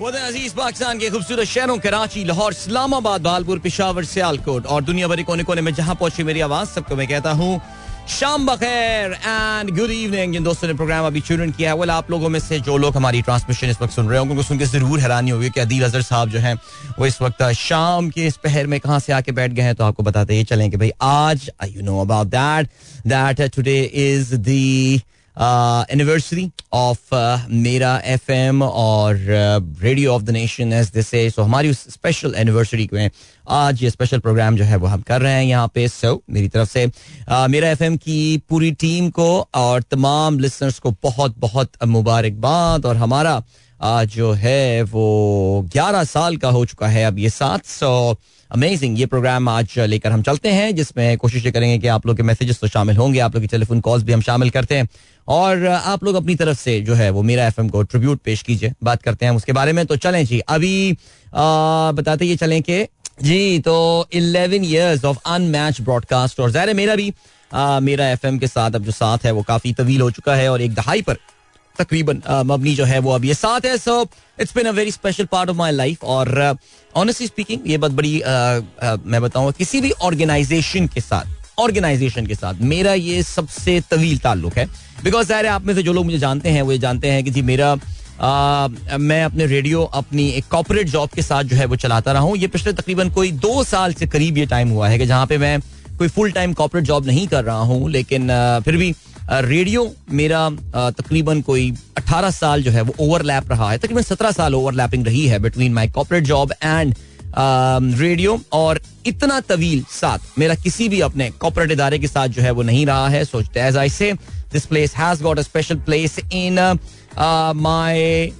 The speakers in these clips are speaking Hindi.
अज़ीज़ पाकिस्तान के खूबसूरत शहरों कराची लाहौर इस्लामाबाद बालपुर पिशावर सियालकोट और दुनिया भर कोने कोने में जहाँ पहुँची मेरी आवाज़, सबको मैं कहता हूँ, शाम बखैर एंड गुड इवनिंग जिन दोस्तों ने प्रोग्राम अभी ट्यून किया है। वो आप लोगों में से जो लोग हमारी ट्रांसमिशन इस वक्त सुन रहे होंगे, उनको सुन के ज़रूर हैरानी होगी कि अदील अजहर साहब जो हैं, वो इस वक्त शाम के इस पहर में कहाँ से आके बैठ गए हैं तो आपको बताते ही चलें कि भाई आज I you know about that that today is the anniversary of Mera F M और radio of the nation as this so हमारी उस स्पेशल एनिवर्सरी में आज ये स्पेशल प्रोग्राम जो है वो हम कर रहे हैं यहाँ पे। सो so, मेरी तरफ़ से uh, मेरा एफ़ एम की पूरी टीम को और तमाम लिसनर्स को बहुत बहुत मुबारकबाद। और हमारा आज जो है वो ग्यारह साल का हो चुका है अब ये सात सौ अमेजिंग ये प्रोग्राम आज लेकर हम चलते हैं जिसमें कोशिश करेंगे कि आप लोग के मैसेजेस तो शामिल होंगे आप लोग की टेलीफोन कॉल्स भी हम शामिल करते हैं। और आप लोग अपनी तरफ़ से जो है वो मेरा एफएम को ट्रिब्यूट पेश कीजिए। बात करते हैं उसके बारे में तो चलें जी अभी आ, बताते ये चलें कि जी तो eleven years of unmatched broadcast और ज़ाहिर मेरा भी आ, मेरा एफएम के साथ अब जो साथ है वो काफ़ी तवील हो चुका है और एक दहाई पर तकरीबन मबनी जो है वो अब ये साथ है। So it's been a very special part of my life और ऑनेस्टली स्पीकिंग ये बहुत बड़ी मैं बताऊँ किसी भी ऑर्गेनाइजेशन के साथ ऑर्गेनाइजेशन के साथ। मेरा ये सबसे तवील ताल्लुक है। बिकॉज़ ज़ाहिर आप में से जो लोग मुझे जानते हैं वो ये जानते हैं कि जी मेरा आ, मैं अपने रेडियो अपनी एक कॉपोरेट जॉब के साथ जो है वो चलाता रहा हूँ। ये पिछले तकरीबन कोई दो साल से करीब ये टाइम हुआ है कि जहाँ पे मैं कोई फुल टाइम कॉपोरेट जॉब नहीं कर रहा हूँ लेकिन आ, फिर भी रेडियो मेरा तकरीबन कोई 18 साल जो है वो ओवरलैप रहा है। तकरीबन 17 साल ओवरलैपिंग रही है between my corporate job and radio और इतना तवील साथ। मेरा किसी भी अपने कॉर्पोरेट इदारे के साथ जो है वो नहीं रहा है, सोचते as I say this place has got a special place in my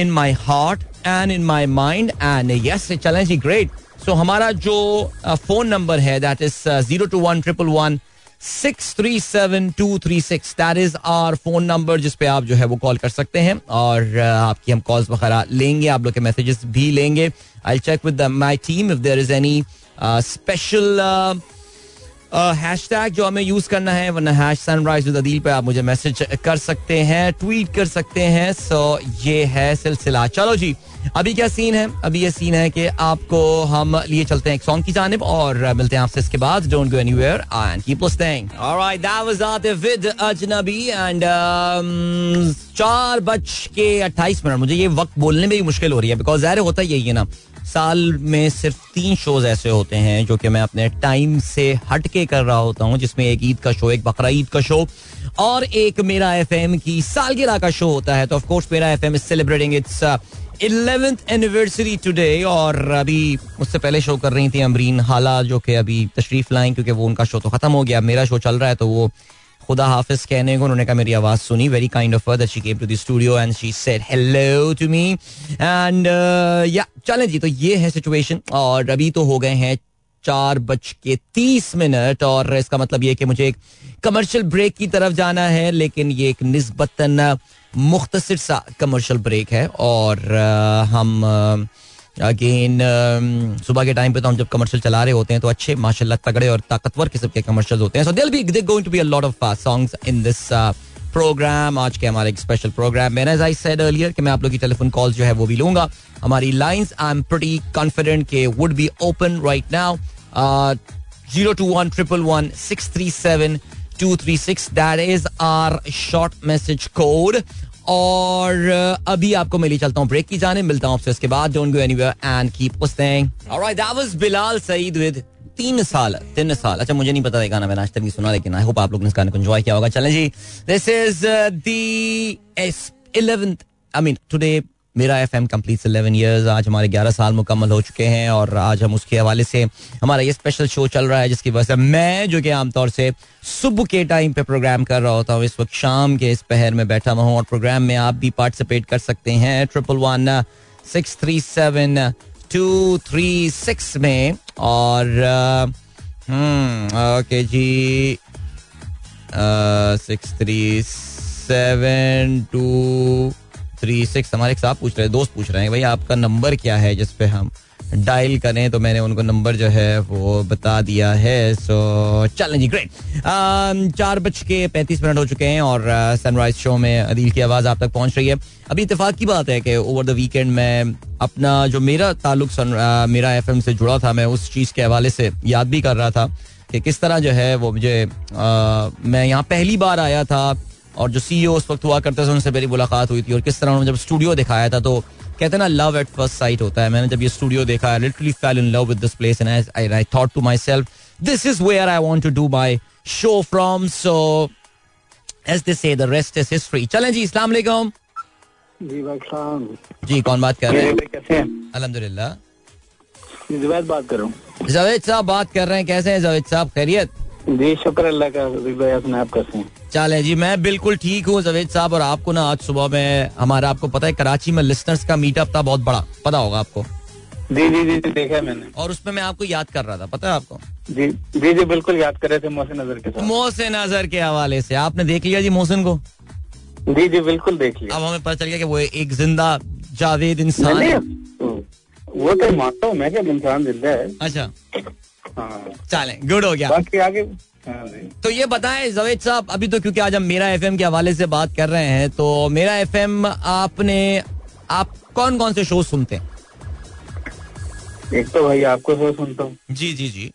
in my heart and in my mind and yes चलें जी ग्रेट सो हमारा जो फ़ोन नंबर है that is zero two one triple one six three seven two three six. That is our phone number जिसपे आप जो है वो कॉल कर सकते हैं। और आपकी हम कॉल्स वगैरह लेंगे, आप लोग के मैसेजेस भी लेंगे। I check with my team if there is any special hashtag जो हमें यूज़ करना है, वरना हैश सनराइज विद अदील पे आप मुझे मैसेज कर सकते हैं ट्वीट कर सकते हैं। सो ये है सिलसिला। चलो जी, अभी क्या सीन है? अभी ये सीन है कि आपको हम लिए चलते हैं एक सॉन्ग की जानब और मिलते हैं आपसे इसके बाद। Don't go anywhere and keep listening alright that was Atif with Ajnabi and चार बज के 28 मिनट। मुझे ये वक्त बोलने में भी मुश्किल हो रही है बिकॉज़ ज़ाहिर होता यही है ना। साल में सिर्फ़ तीन शोज़ ऐसे होते हैं जो कि मैं अपने टाइम से हट के कर रहा होता हूँ, जिसमें एक ईद का शो एक बकरा ईद का शो और एक मेरा एफ़ एम की सालगिरह का शो होता है। तो of course Mera F M is celebrating its eleventh anniversary today और अभी उससे पहले शो कर रही थी अमरीन हाला, जो कि अभी तशरीफ़ लाएँ, क्योंकि वो उनका शो तो खत्म हो गया। मेरा शो चल रहा है तो वो खुदा हाफिज कहने को, उन्होंने कहा, मेरी आवाज़ सुनी। Very kind of that she came to the studio and she said hello to me and yeah चलें जी तो ये है सिचुएशन और अभी तो हो गए हैं चार बज के तीस मिनट और इसका मतलब ये कि मुझे एक कमर्शियल ब्रेक की तरफ़ जाना है, लेकिन ये एक निस्बतन मुख्तसर सा कमर्शियल ब्रेक है। और हम अगेन सुबह के टाइम पे तो हम जब कमर्शियल चला रहे होते हैं तो अच्छे, माशाल्लाह, तगड़े और ताकतवर किस्म के कमर्शियल होते हैं। So there'll be going to be a lot of songs in this program आज के हमारे एक स्पेशल प्रोग्राम मैंने एज आई सेड अर्लियर कि मैं आप लोग की टेलीफोन कॉल्स जो है वो भी लूँगा। हमारी lines I am pretty confident के would be open right now zero two one triple one six three seven two three six that is our short message code और अभी आपको मिली, चलता हूँ ब्रेक की जाने, मिलता हूँ आपसे उसके बाद don't go anywhere and keep alright that was Bilal Saeed with तीन साल तीन साल। अच्छा मुझे नहीं पता था गाना मैंने आज तक नहीं सुना, लेकिन आई होप आप लोग ने इस गाने को एंजॉय किया होगा। चलें जी this is the eleventh I mean today Mera F M complete eleven years आज हमारे ग्यारह साल मुकम्मल हो चुके हैं और आज हम उसके हवाले से हमारा ये स्पेशल शो चल रहा है, जिसकी वजह से मैं जो कि आमतौर से सुबह के टाइम पे प्रोग्राम कर रहा होता हूँ, इस वक्त शाम के इस पहर में बैठा हुआ हूँ और प्रोग्राम में आप भी पार्टिसिपेट कर सकते हैं triple one six three seven two three six में और ओके जी six three seven two three six हमारे एक साहब पूछ रहे हैं, दोस्त पूछ रहे हैं, भाई आपका नंबर क्या है जिस पे हम डायल करें? तो मैंने उनको नंबर जो है वो बता दिया है। सो चलें जी ग्रेट चार बज के पैंतीस मिनट हो चुके हैं और सनराइज शो में अदील की आवाज़ आप तक पहुँच रही है। अभी इतफाक की बात है कि ओवर द वीकेंड में अपना जो मेरा ताल्लुक सन मेरा एफएम से जुड़ा था, मैं उस चीज़ के हवाले से याद भी कर रहा था कि किस तरह जो है वो मुझे मैं यहाँ पहली बार आया था और जो सी उस वक्त हुआ करते थे उनसे मेरी मुलाकात हुई थी। और किस तरह उन्होंने जब स्टूडियो दिखाया था तो कहते हैं ना लव एट फ़र्स्ट साइट होता है। मैंने जब ये स्टूडियो देखा literally fell in love with this place and I I thought to myself this is where I want to do my show from so as they say the rest is history चलें जी अस्सलाम वालेकुम। जी भाई जी कौन बात कर रहे हैं? कैसे हैं? अल्हम्दुलिल्लाह। जवेद बात कर रहा हूँ। जवेद साहब बात कर रहे हैं कैसे हैं? जवेद साहब खैरियत? जी शुक्र अल्लाह का भाई अपने आप कैसे हैं? चले जी मैं बिल्कुल ठीक हूँ जवेद साहब और आपको ना आज सुबह में हमारा आपको पता है कराची में लिस्टर्स का मीटअप था बहुत बड़ा। पता होगा आपको। जी जी जी देखा मैंने। और उसमें मैं आपको याद कर रहा था पता है आपको? जी जी जी बिल्कुल याद कर रहे थे मोहसिन नज़र के साथ। मोहसिन नज़र के हवाले से। आपने देख लिया जी मोहसिन को? जी जी बिल्कुल देख लिया। अब हमें पता चल गया कि वो एक ज़िंदा जावेद इंसान है। वो तो मानता हूँ मैं क्या इंसान ज़िंदा है। अच्छा। हाँ। चले गुड हो गया। बाकी आगे हाँ तो ये बताएँ जवेद साहब अभी तो क्योंकि आज हम मेरा एफएम के हवाले से बात कर रहे हैं तो मेरा एफएम आपने आप कौन कौन से शो सुनते हैं? एक तो भाई आपको शो सुनता हूँ। जी जी जी।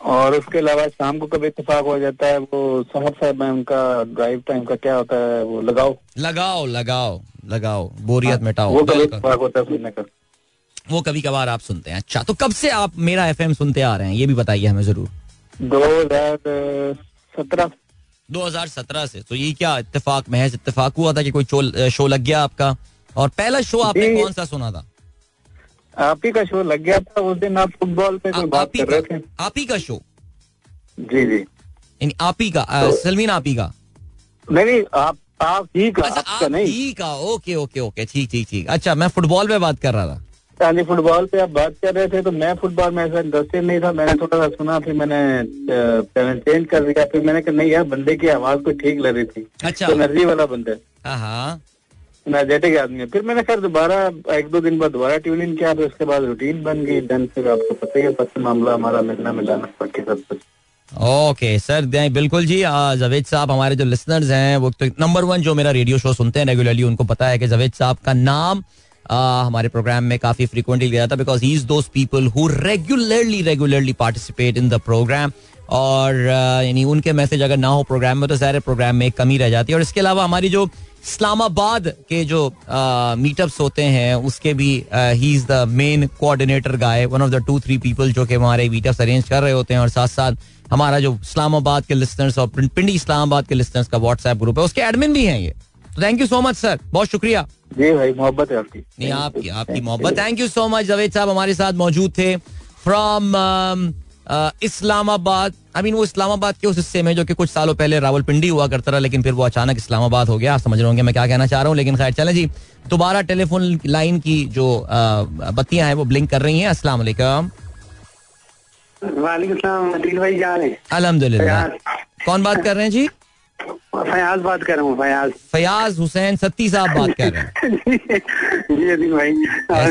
और उसके अलावा शाम को कभी इतफाक हो जाता है वो समर साहब में उनका ड्राइव टाइम का क्या होता है वो लगाओ। लगाओ लगाओ लगाओ बोरियत हाँ, मिटाओ। वो कभी इतफाक होता है सुनने का। वो कभी कभार आप सुनते हैं। अच्छा तो कब से आप मेरा एफएम सुनते आ रहे हैं ये भी बताइए हमें ज़रूर। दो हज़ार सत्रह। 2017 से। तो ये क्या इतफाक महज इतफाक हुआ था कि कोई शो लग गया आपका? और पहला शो आपने कौन सा सुना था? आप ही का शो लग गया था उस दिन आप फुटबॉल पे कोई बात कर रहे थे। आप ही का शो? जी जी। यानी आप ही का तो, सलमीन आप ही का? नहीं आप आप ही का अच्छा आप नहीं। ही का ओके ओके ओके ठीक ठीक ठीक। अच्छा मैं फुटबॉल पे बात कर रहा था। हाँ जी फुटबॉल पे आप बात कर रहे थे तो मैं फुटबॉल में ऐसा इंटरेस्टेड नहीं था। मैंने थोड़ा सा सुना फिर मैंने चैनल चेंज कर दिया। फिर मैंने कहा नहीं यार बंदे की आवाज़ को ठीक लग रही थी। अच्छा। तो एनर्जी वाला बंदा हाँ। एनर्जेटिक आदमी है। फिर मैंने खैर दोबारा एक दो दिन बाद दोबारा ट्यून इन किया तो उसके बाद रूटीन बन गई। डन फिर आपको पता ही है पता मामला हमारा मिलना मिलाना बाकी सब कुछ। ओके सर बिल्कुल जी। जवेद साहब हमारे जो लिसनर्स हैं वो तो नंबर वन जो मेरा रेडियो शो सुनते हैं रेगुलरली उनको पता है कि जवेद साहब का नाम आ, हमारे प्रोग्राम में काफ़ी फ्रिक्वेंटली लिया था because he is those people who regularly regularly participate in the program और यानी उनके मैसेज अगर ना हो प्रोग्राम में तो सारे प्रोग्राम में कमी रह जाती है। और इसके अलावा हमारी जो इस्लामाबाद के जो मीटअप्स होते हैं उसके भी he is the main coordinator guy one of the two three people जो कि हमारे मीटअप्स अरेंज कर रहे होते हैं। और साथ साथ हमारा जो इस्लामाबाद के लिस्टर्स और पिंडी इस्लामाबाद के लिस्टर्स का व्हाट्सएप ग्रुप है उसके एडमिन भी हैं ये। तो thank you so much sir बहुत शुक्रिया। जी भाई मोहब्बत है आपकी। नहीं आपकी आपकी मोहब्बत। Thank you so much Javed Sahab हमारे साथ मौजूद थे। फ्रॉम इस्लामाबाद आई मीन वो इस्लामाबाद के उस हिस्से में जो कि कुछ सालों पहले रावलपिंडी हुआ करता रहा लेकिन फिर वो अचानक इस्लामाबाद हो गया। आप समझ रहे होंगे मैं क्या कहना चाह रहा हूँ लेकिन खैर चले जी। दोबारा टेलीफोन लाइन की जो बत्तियाँ हैं वो ब्लिंक कर रही हैं। अस्सलाम वालेकुम। अल्हम्दुलिल्लाह। कौन बात कर रहे हैं जी? फयाज बात कर रहा हूँ फयाज। फयाज हुसैन सत्ती साहब बात कर रहे हैं। जी अदिल भाई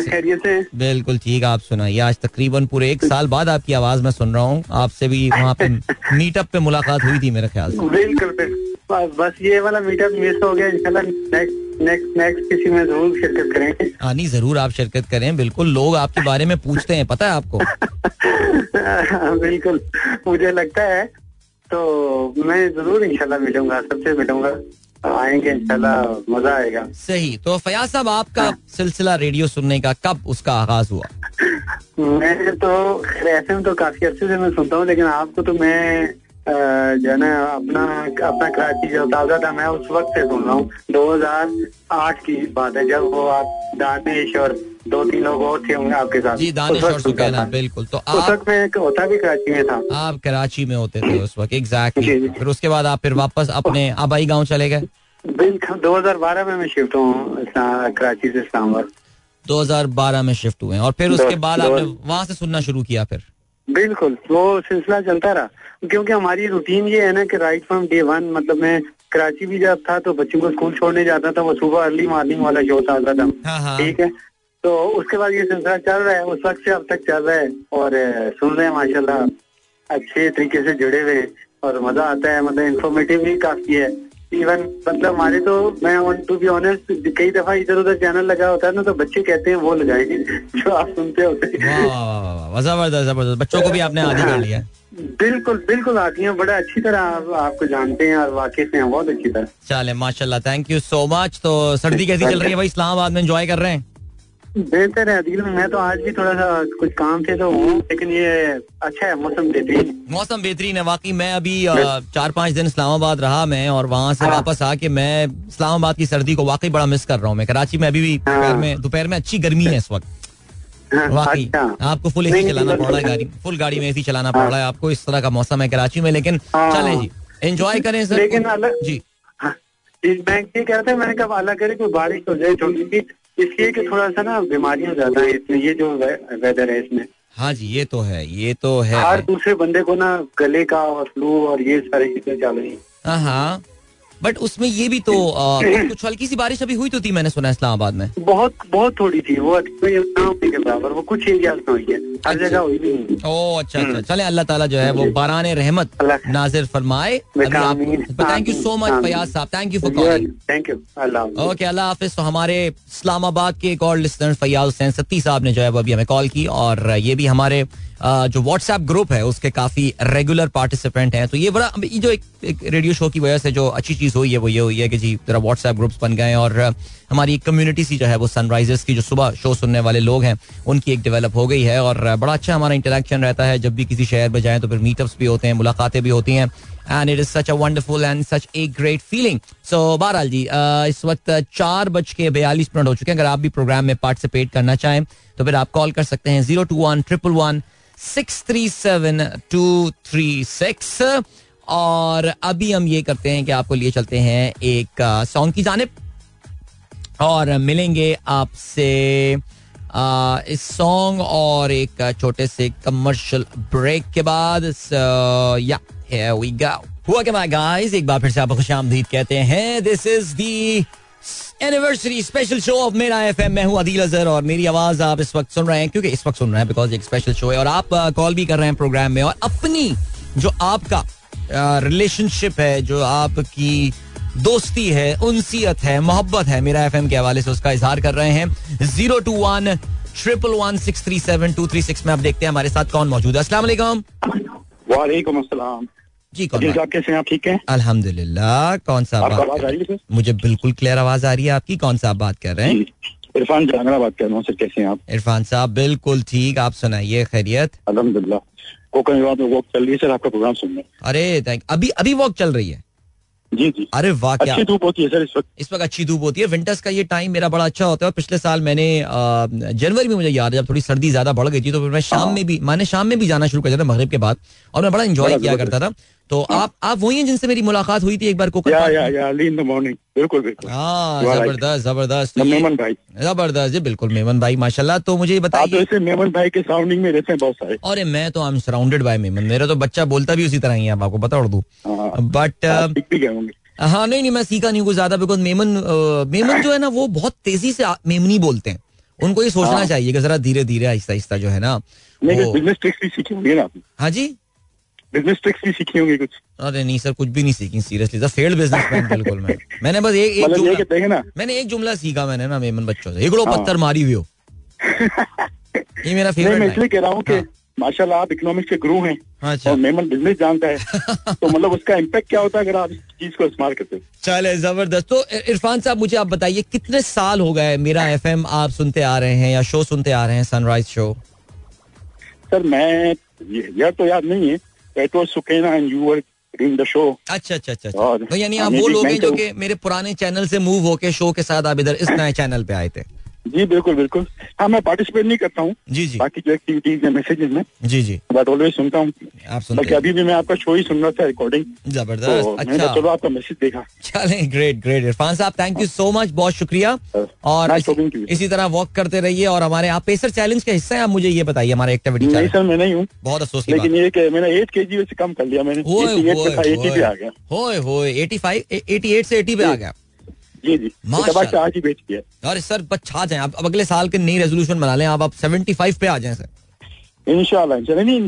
खैरियत से? बिल्कुल ठीक आप सुनाइए। आज तकरीबन पूरे एक साल बाद आपकी आवाज़ मैं सुन रहा हूँ। आपसे भी वहाँ पे मीटअप पे मुलाकात हुई थी मेरे ख्याल से। बिल्कुल बस ये वाला मीटअप मिस हो गया इंशाल्लाह नेक्स्ट नेक्स्ट नेक्स्ट किसी में ज़रूर शिरकत करेंगे हाँ नहीं ज़रूर आप शिरकत करें बिल्कुल। लोग आपके बारे में पूछते हैं पता है आपको? बिल्कुल। मुझे लगता है तो मैं ज़रूर इंशाल्लाह मिलूँगा सबसे मिलूँगा। आएँगे इंशाल्लाह मज़ा आएगा। सही तो फयाज साहब आपका हाँ। सिलसिला रेडियो सुनने का कब उसका आगाज़ हुआ? मैं तो ऐसे में तो काफ़ी अच्छे से मैं सुनता हूँ लेकिन आपको तो मैं जो है ना अपना अपना कराची जो ताज़ा था मैं उस वक्त से सुन रहा हूँ। 2008 की बात है जब वो आप दानिश और दो तीन लोग और थे होंगे आपके साथ। जी दानिश और सुकैना बिल्कुल। तो आप उस वक्त में होता भी कराची में था। आप कराची में होते थे उस वक्त एग्जैक्टली फिर उसके बाद आप फिर वापस अपने आबाई गाँव चले गए? बिल्कुल दो हज़ार बारह में मैं शिफ्ट हूँ कराची से इस्लामाबाद। 2012 में शिफ्ट हुए और फिर उसके बाद आपने वहाँ से सुनना शुरू किया फिर? बिल्कुल वो सिलसिला चलता रहा। क्योंकि हमारी रूटीन ये है ना कि राइट फ्रॉम डे वन मतलब मैं कराची भी जब था तो बच्चों को स्कूल छोड़ने जाता था वो सुबह अर्ली मॉर्निंग वाला शो था हाँ, हाँ। ठीक है? तो उसके बाद ये सिलसिला चल रहा है उस वक्त से अब तक चल रहा है और सुन रहे हैं माशाल्लाह अच्छे तरीके से जुड़े हुए और मज़ा आता है मतलब इंफॉर्मेटिव भी काफ़ी है। इवन मतलब हमारे तो मैं टू बी ऑनेस्ट कई दफ़ा इधर उधर चैनल लगा होता है ना तो बच्चे कहते हैं वो लगाएँगे जो आप सुनते होते हैं। ज़बरदस्त ज़बरदस्त। बच्चों को भी आपने आदि कर लिया। बिल्कुल बिल्कुल आती हैं बड़ा अच्छी तरह आप, आपको जानते हैं और वाकिफ हैं बहुत अच्छी तरह। चले माशाल्लाह थैंक यू सो मच तो सर्दी कैसी चल रही है भाई? इस्लामाबाद में एंजॉय कर रहे हैं? बेहतर है अदील। मैं तो आज भी थोड़ा सा कुछ काम थे तो हूँ लेकिन ये अच्छा है मौसम बेहतरीन मौसम बेहतरीन है वाकई मैं अभी चार पाँच दिन इस्लामाबाद रहा मैं और वहाँ से हाँ। वापस आके मैं इस्लामाबाद की सर्दी को वाकई बड़ा मिस कर रहा हूँ मैं। कराची में अभी भी दोपहर में दोपहर में अच्छी गर्मी है इस वक्त। हाँ, वाकई। अच्छा। आपको फुल एसी चलाना पड़ रहा है गाड़ी फुल गाड़ी में एसी चलाना पड़ रहा है। आपको इस तरह का मौसम है कराची में लेकिन हाँ। चले जी। एंजॉय करें सर। लेकिन जी। हाँ, बैंक ये कह रहा था मैंने कब अल्लाह करे कोई बारिश हो जाए छोटी सी। इसलिए कि थोड़ा सा ना बीमारियाँ ज़्यादा है इसमें ये जो वे- वेदर है इसमें। हाँ जी ये तो है ये तो है। हर दूसरे बंदे को ना गले का और फ्लू और ये सारी चीज़ें चल रही हाँ हाँ। बट उसमें ये भी तो कुछ हल्की सी बारिश अभी हुई तो थी मैंने सुना इस्लामाबाद में। बहुत बहुत थोड़ी थी वो के बराबर वो कुछ एरियाज़ में हुई है हर अच्छा। जगह हुई भी नहीं ओ अच्छा अच्छा चले अल्लाह ताला जो है वो बारान रहमत नाजिर फरमाए। Thank you so much Fayaz Sahab thank you for calling thank you Allah okay Allah हाफिज। तो हमारे इस्लामाबाद के एक और लिसनर फैयाज हुसैन सत्ती साहब ने जो है वो अभी हमें कॉल की और ये भी हमारे जो व्हाट्सएप ग्रुप है उसके काफ़ी रेगुलर पार्टिसिपेंट हैं। तो ये बड़ा ये जो एक, एक रेडियो शो की वजह से जो अच्छी चीज़ हुई है वो ये हुई है कि जी जरा व्हाट्सएप ग्रुप्स बन गए और हमारी कम्युनिटी सी जो है वो सनराइजर्स की जो सुबह शो सुनने वाले लोग हैं उनकी एक डेवलप हो गई है और बड़ा अच्छा हमारा इंटरेक्शन रहता है। जब भी किसी शहर में जाएँ तो फिर मीटअप्स भी होते हैं मुलाकातें भी होती हैं। And it is such a wonderful and such a great feeling so बहरहाल जी इस वक्त चार बज के बयालीस मिनट हो चुके हैं। अगर आप भी प्रोग्राम में पार्टिसिपेट करना चाहें तो फिर आप कॉल कर सकते हैं zero two one triple one six three seven two three six और अभी हम ये करते हैं कि आपको लिए चलते हैं एक सॉन्ग की जानब। और मिलेंगे आपसे इस सॉन्ग और एक छोटे से कमर्शियल ब्रेक के बाद। या here we go हुआ क्या गाइस एक बार फिर से आपको खुश आमदीद कहते हैं। This is the anniversary special show of Mera FM मैं हूँ अदील अजहर और मेरी आवाज़ आप इस वक्त सुन रहे हैं, क्योंकि इस वक्त सुन रहे हैं बिकॉज़ एक स्पेशल शो है और आप कॉल भी कर रहे हैं प्रोग्राम में और अपनी जो आपका रिलेशनशिप है, जो आपकी दोस्ती है, उनसीयत है, मोहब्बत है, मेरा एफ़ एम के हवाले से उसका इजहार कर रहे हैं। Zero two one, triple one, six three seven, two three six में आप देखते हैं, हमारे साथ कौन मौजूद है? असला अस्सलाम। जी कौन अज़ीज़ बात- साहब कैसे आप ठीक हैं? अल्हम्दुलिल्लाह कौन सा बात आवाज़ आ रही है मुझे बिल्कुल क्लियर आवाज़ आ रही है आपकी कौन सा आप बात कर रहे हैं? इरफान जांगड़ा बात कर रहा हूँ सर कैसे हैं आप? इरफान साहब बिल्कुल ठीक आप सुनाइए खैरियत। अल्हम्दुलिल्लाह। कोकन में वॉक चल रही है सर आपका प्रोग्राम सुनने। अरे थैंक अभी अभी वॉक चल रही है? जी जी। अरे वाह क्या अच्छी धूप होती है सर इस वक्त। इस वक्त अच्छी धूप होती है। विंटर्स का ये टाइम मेरा बड़ा अच्छा होता है। और पिछले साल मैंने जनवरी में मुझे याद है जब थोड़ी सर्दी ज़्यादा बढ़ गई थी तो फिर मैं शाम में भी मैंने शाम में भी जाना शुरू कर दिया था मगरिब के बाद। और मैं बड़ा इंजॉय किया करता था। तो आप आप वही हैं जिनसे मेरी मुलाकात हुई थी एक बार कोकन या या या इन द मॉर्निंग। बिल्कुल बिल्कुल। हाँ. ज़बरदस्त ज़बरदस्त। तो मेमन भाई। ज़बरदस्त जी बिल्कुल मेमन भाई माशाल्लाह। तो मुझे ये आप तो ऐसे मेमन भाई के साउंडिंग में रहते हैं बहुत सारे। अरे मैं तो I am surrounded by Memon. मेरा तो बच्चा बोलता भी उसी तरह ही है आपको पता उर्दू हाँ, बट हाँ नहीं नहीं मैं सीखा नहीं कुछ ज़्यादा बिकॉज़ मेमन मेमन जो है ना वो बहुत तेज़ी से मेमनी बोलते हैं। उनको ये सोचना हाँ। चाहिए कि जरा धीरे धीरे आहिस्ता आहिस्ता जो है ना बिज़नेस ट्रिक्स भी सीखी होंगी ना हाँ जी? बिज़नेस ट्रिक्स भी सीखी होंगी कुछ। अरे नहीं सर कुछ भी नहीं सीखी सीरियसली फेल्ड बिजनेसमैन बिल्कुल मैं। मैंने बस एक एक मतलब जुमला ना मैंने एक जुमला सीखा मैंने ना मेमन बच्चों से। एकड़ो हाँ। पत्थर मारी हुई हो। ये मेरा नहीं मैं इसलिए कह रहा हूँ कि हाँ। माशाल्लाह आप इकोनॉमिक्स के गुरु हैं अच्छा। और मेमन बिज़नेस जानता है। तो मतलब उसका इम्पैक्ट क्या होता है अगर आप इस चीज़ को इस्तेमाल करते हैं? चले ज़बरदस्त। तो इरफान साहब मुझे आप बताइए कितने साल हो गए मेरा एफएम आप सुनते आ रहे हैं या शो सुनते आ रहे हैं सनराइज शो सर मैं यह तो याद नहीं है it was Sukaina and you were doing the show अच्छा अच्छा अच्छा अच्छा। तो यानी आप वो लोग हैं जो कि मेरे पुराने चैनल से मूव होके शो के साथ आप इधर इस नए चैनल पे आए थे। जी बिल्कुल बिल्कुल। हाँ मैं पार्टिसिपेट नहीं करता हूँ। जी जी। बाकी जो एक्टिविटीज़ है मैसेजेस में जी जी। बट ऑलवेज सुनता हूँ। आप सुनते बल्कि अभी भी मैं आपका शो ही सुन रहा था रिकॉर्डिंग हैं। तो ज़बरदस्त मैंने अच्छा चलो आपका मैसेज देखा। चले ग्रेट ग्रेट इरफान साहब थैंक यू सो मच बहुत शुक्रिया। और इसी, तरह वॉक करते रहिए और हमारे आप पेसर चैलेंज का हिस्सा है। आप मुझे ये बताइए हमारे एक्टिविटी नहीं सर मैं नहीं हूँ। बहुत अफसोस लेकिन ये मैंने एट के जी से कम कर लिया मैंने 88 पे था होए 80 पे आ गया। होए होए 85 88 से 80 पे आ गया। जी जी। आज ही बेच दिया। अरे सर बस छा जाए। आप अब अगले साल के नई रेजोल्यूशन बना लें। आप आप 75 पे आ जाए सर। इनशाला नहीं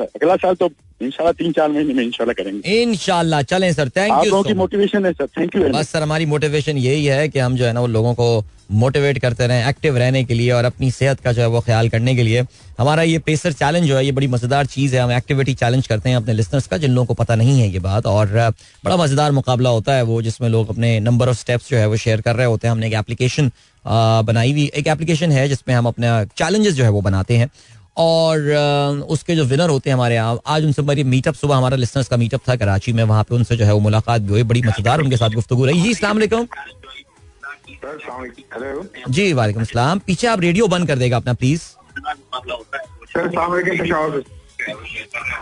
अगला साल तो इन तीन चार महीने में इनशाला करेंगे। इनशाला चलें सर। थैंक यू की मोटिवेशन है सर। थैंक यू बस सर हमारी मोटिवेशन यही है कि हम जो है ना वो लोगों को मोटिवेट करते रहें एक्टिव रहने के लिए और अपनी सेहत का जो है वो ख्याल करने के लिए। हमारा ये पेसर चैलेंज जो है, ये बड़ी मज़ेदार चीज़ है। हम एक्टिविटी चैलेंज करते हैं अपने लिसनर्स का, जिन लोगों को पता नहीं है ये बात। और बड़ा मज़ेदार मुकाबला होता है वो, जिसमें लोग अपने नंबर ऑफ़ स्टेप्स जो है वो शेयर कर रहे होते हैं। हमने एक एप्लीकेशन बनाई हुई, एक एप्लीकेशन है जिसमें हम अपने चैलेंजेस जो है वो बनाते हैं। और उसके जो विनर होते हैं हमारे यहाँ आज उनसे हमारी मीटअप सुबह हमारा लिसनर्स का मीटअप था कराची में। वहाँ पे उनसे जो है वो मुलाकात भी हुई। बड़ी मज़ेदार उनके साथ गुफ्तगू रही। जी वालेकुम। हेलो जी वालेकुम अस्सलाम। पीछे आप रेडियो बंद कर देगा अपना प्लीज़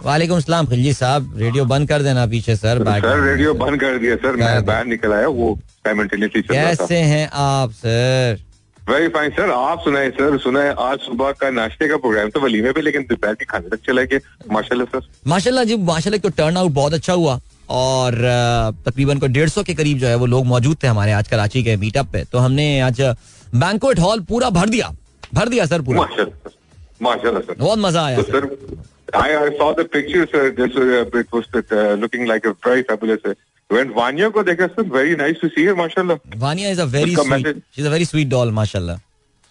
वालेकुम अस्सलाम खिलजी साहब। रेडियो बंद कर देना पीछे सर सर रेडियो बंद कर दिया सर मैं बाहर निकल आया वो कैसे हैं आप सर? वेरी फाइन सर आप सुनाए सर सुनाए। आज सुबह का नाश्ते का प्रोग्राम तो वलीमे पे लेकिन दोपहर के खाने तक चला गया। माशाल्लाह सर माशाल्लाह जी माशाल्लाह तो टर्न आउट बहुत अच्छा हुआ। और तकरीबन को डेढ़ सौ के करीब जो है वो लोग मौजूद थे हमारे आज कराची के मीटअप पे। तो हमने आज बैंकोट हॉल पूरा भर दिया। भर दिया सर पूरा। माशाल्लाह। बहुत मज़ा आया तो sir. I, I saw the picture, sir. This uh, it was uh, looking like a very fabulous. Uh, when Vanya को देखा sir, very nice to see her, माशाल्लाह. वानिया इज़ अ वेरी उसका sweet message- is a very sweet doll माशाल्लाह।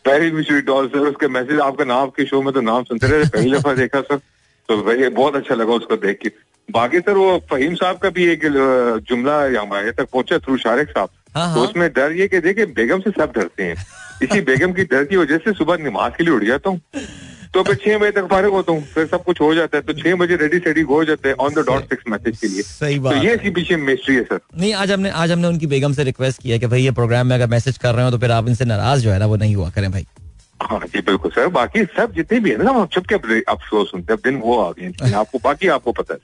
वेरी स्वीट डॉल सर उसके मैसेज आपका नाम आपके शो में तो नाम सुनते रहे पहली दफ़ा देखा सर। तो very बहुत अच्छा लगा उसको देख के। बाकी सर वो फहीम साहब का भी एक जुमला हमारे तक पहुँचा थ्रू शारिक साहब। हाँ, तो हाँ। उसमें डर ये कि देखिए बेगम से सब डरते हैं। इसी बेगम की डर की वजह से सुबह नमाज़ के लिए उठ जाता हूँ। तो फिर छह बजे तक फारिग होता हूँ। फिर सब कुछ हो जाता है। तो छह बजे रेडी सेडी हो जाते हैं on the dot fix message के लिए। सही बात तो ये। इसी पीछे मिस्ट्री है सर नहीं आज हमने आज हमने उनकी बेगम से रिक्वेस्ट किया कि भाई ये प्रोग्राम में अगर मैसेज कर रहे हो तो फिर आप इनसे नाराज़ जो है ना वो नहीं हुआ करें भाई। हाँ जी बिल्कुल सर। बाकी सब जितने भी है ना हम चुप के आप शो सुनते हैं। दिन वो आ गए आपको बाकी आपको पता है।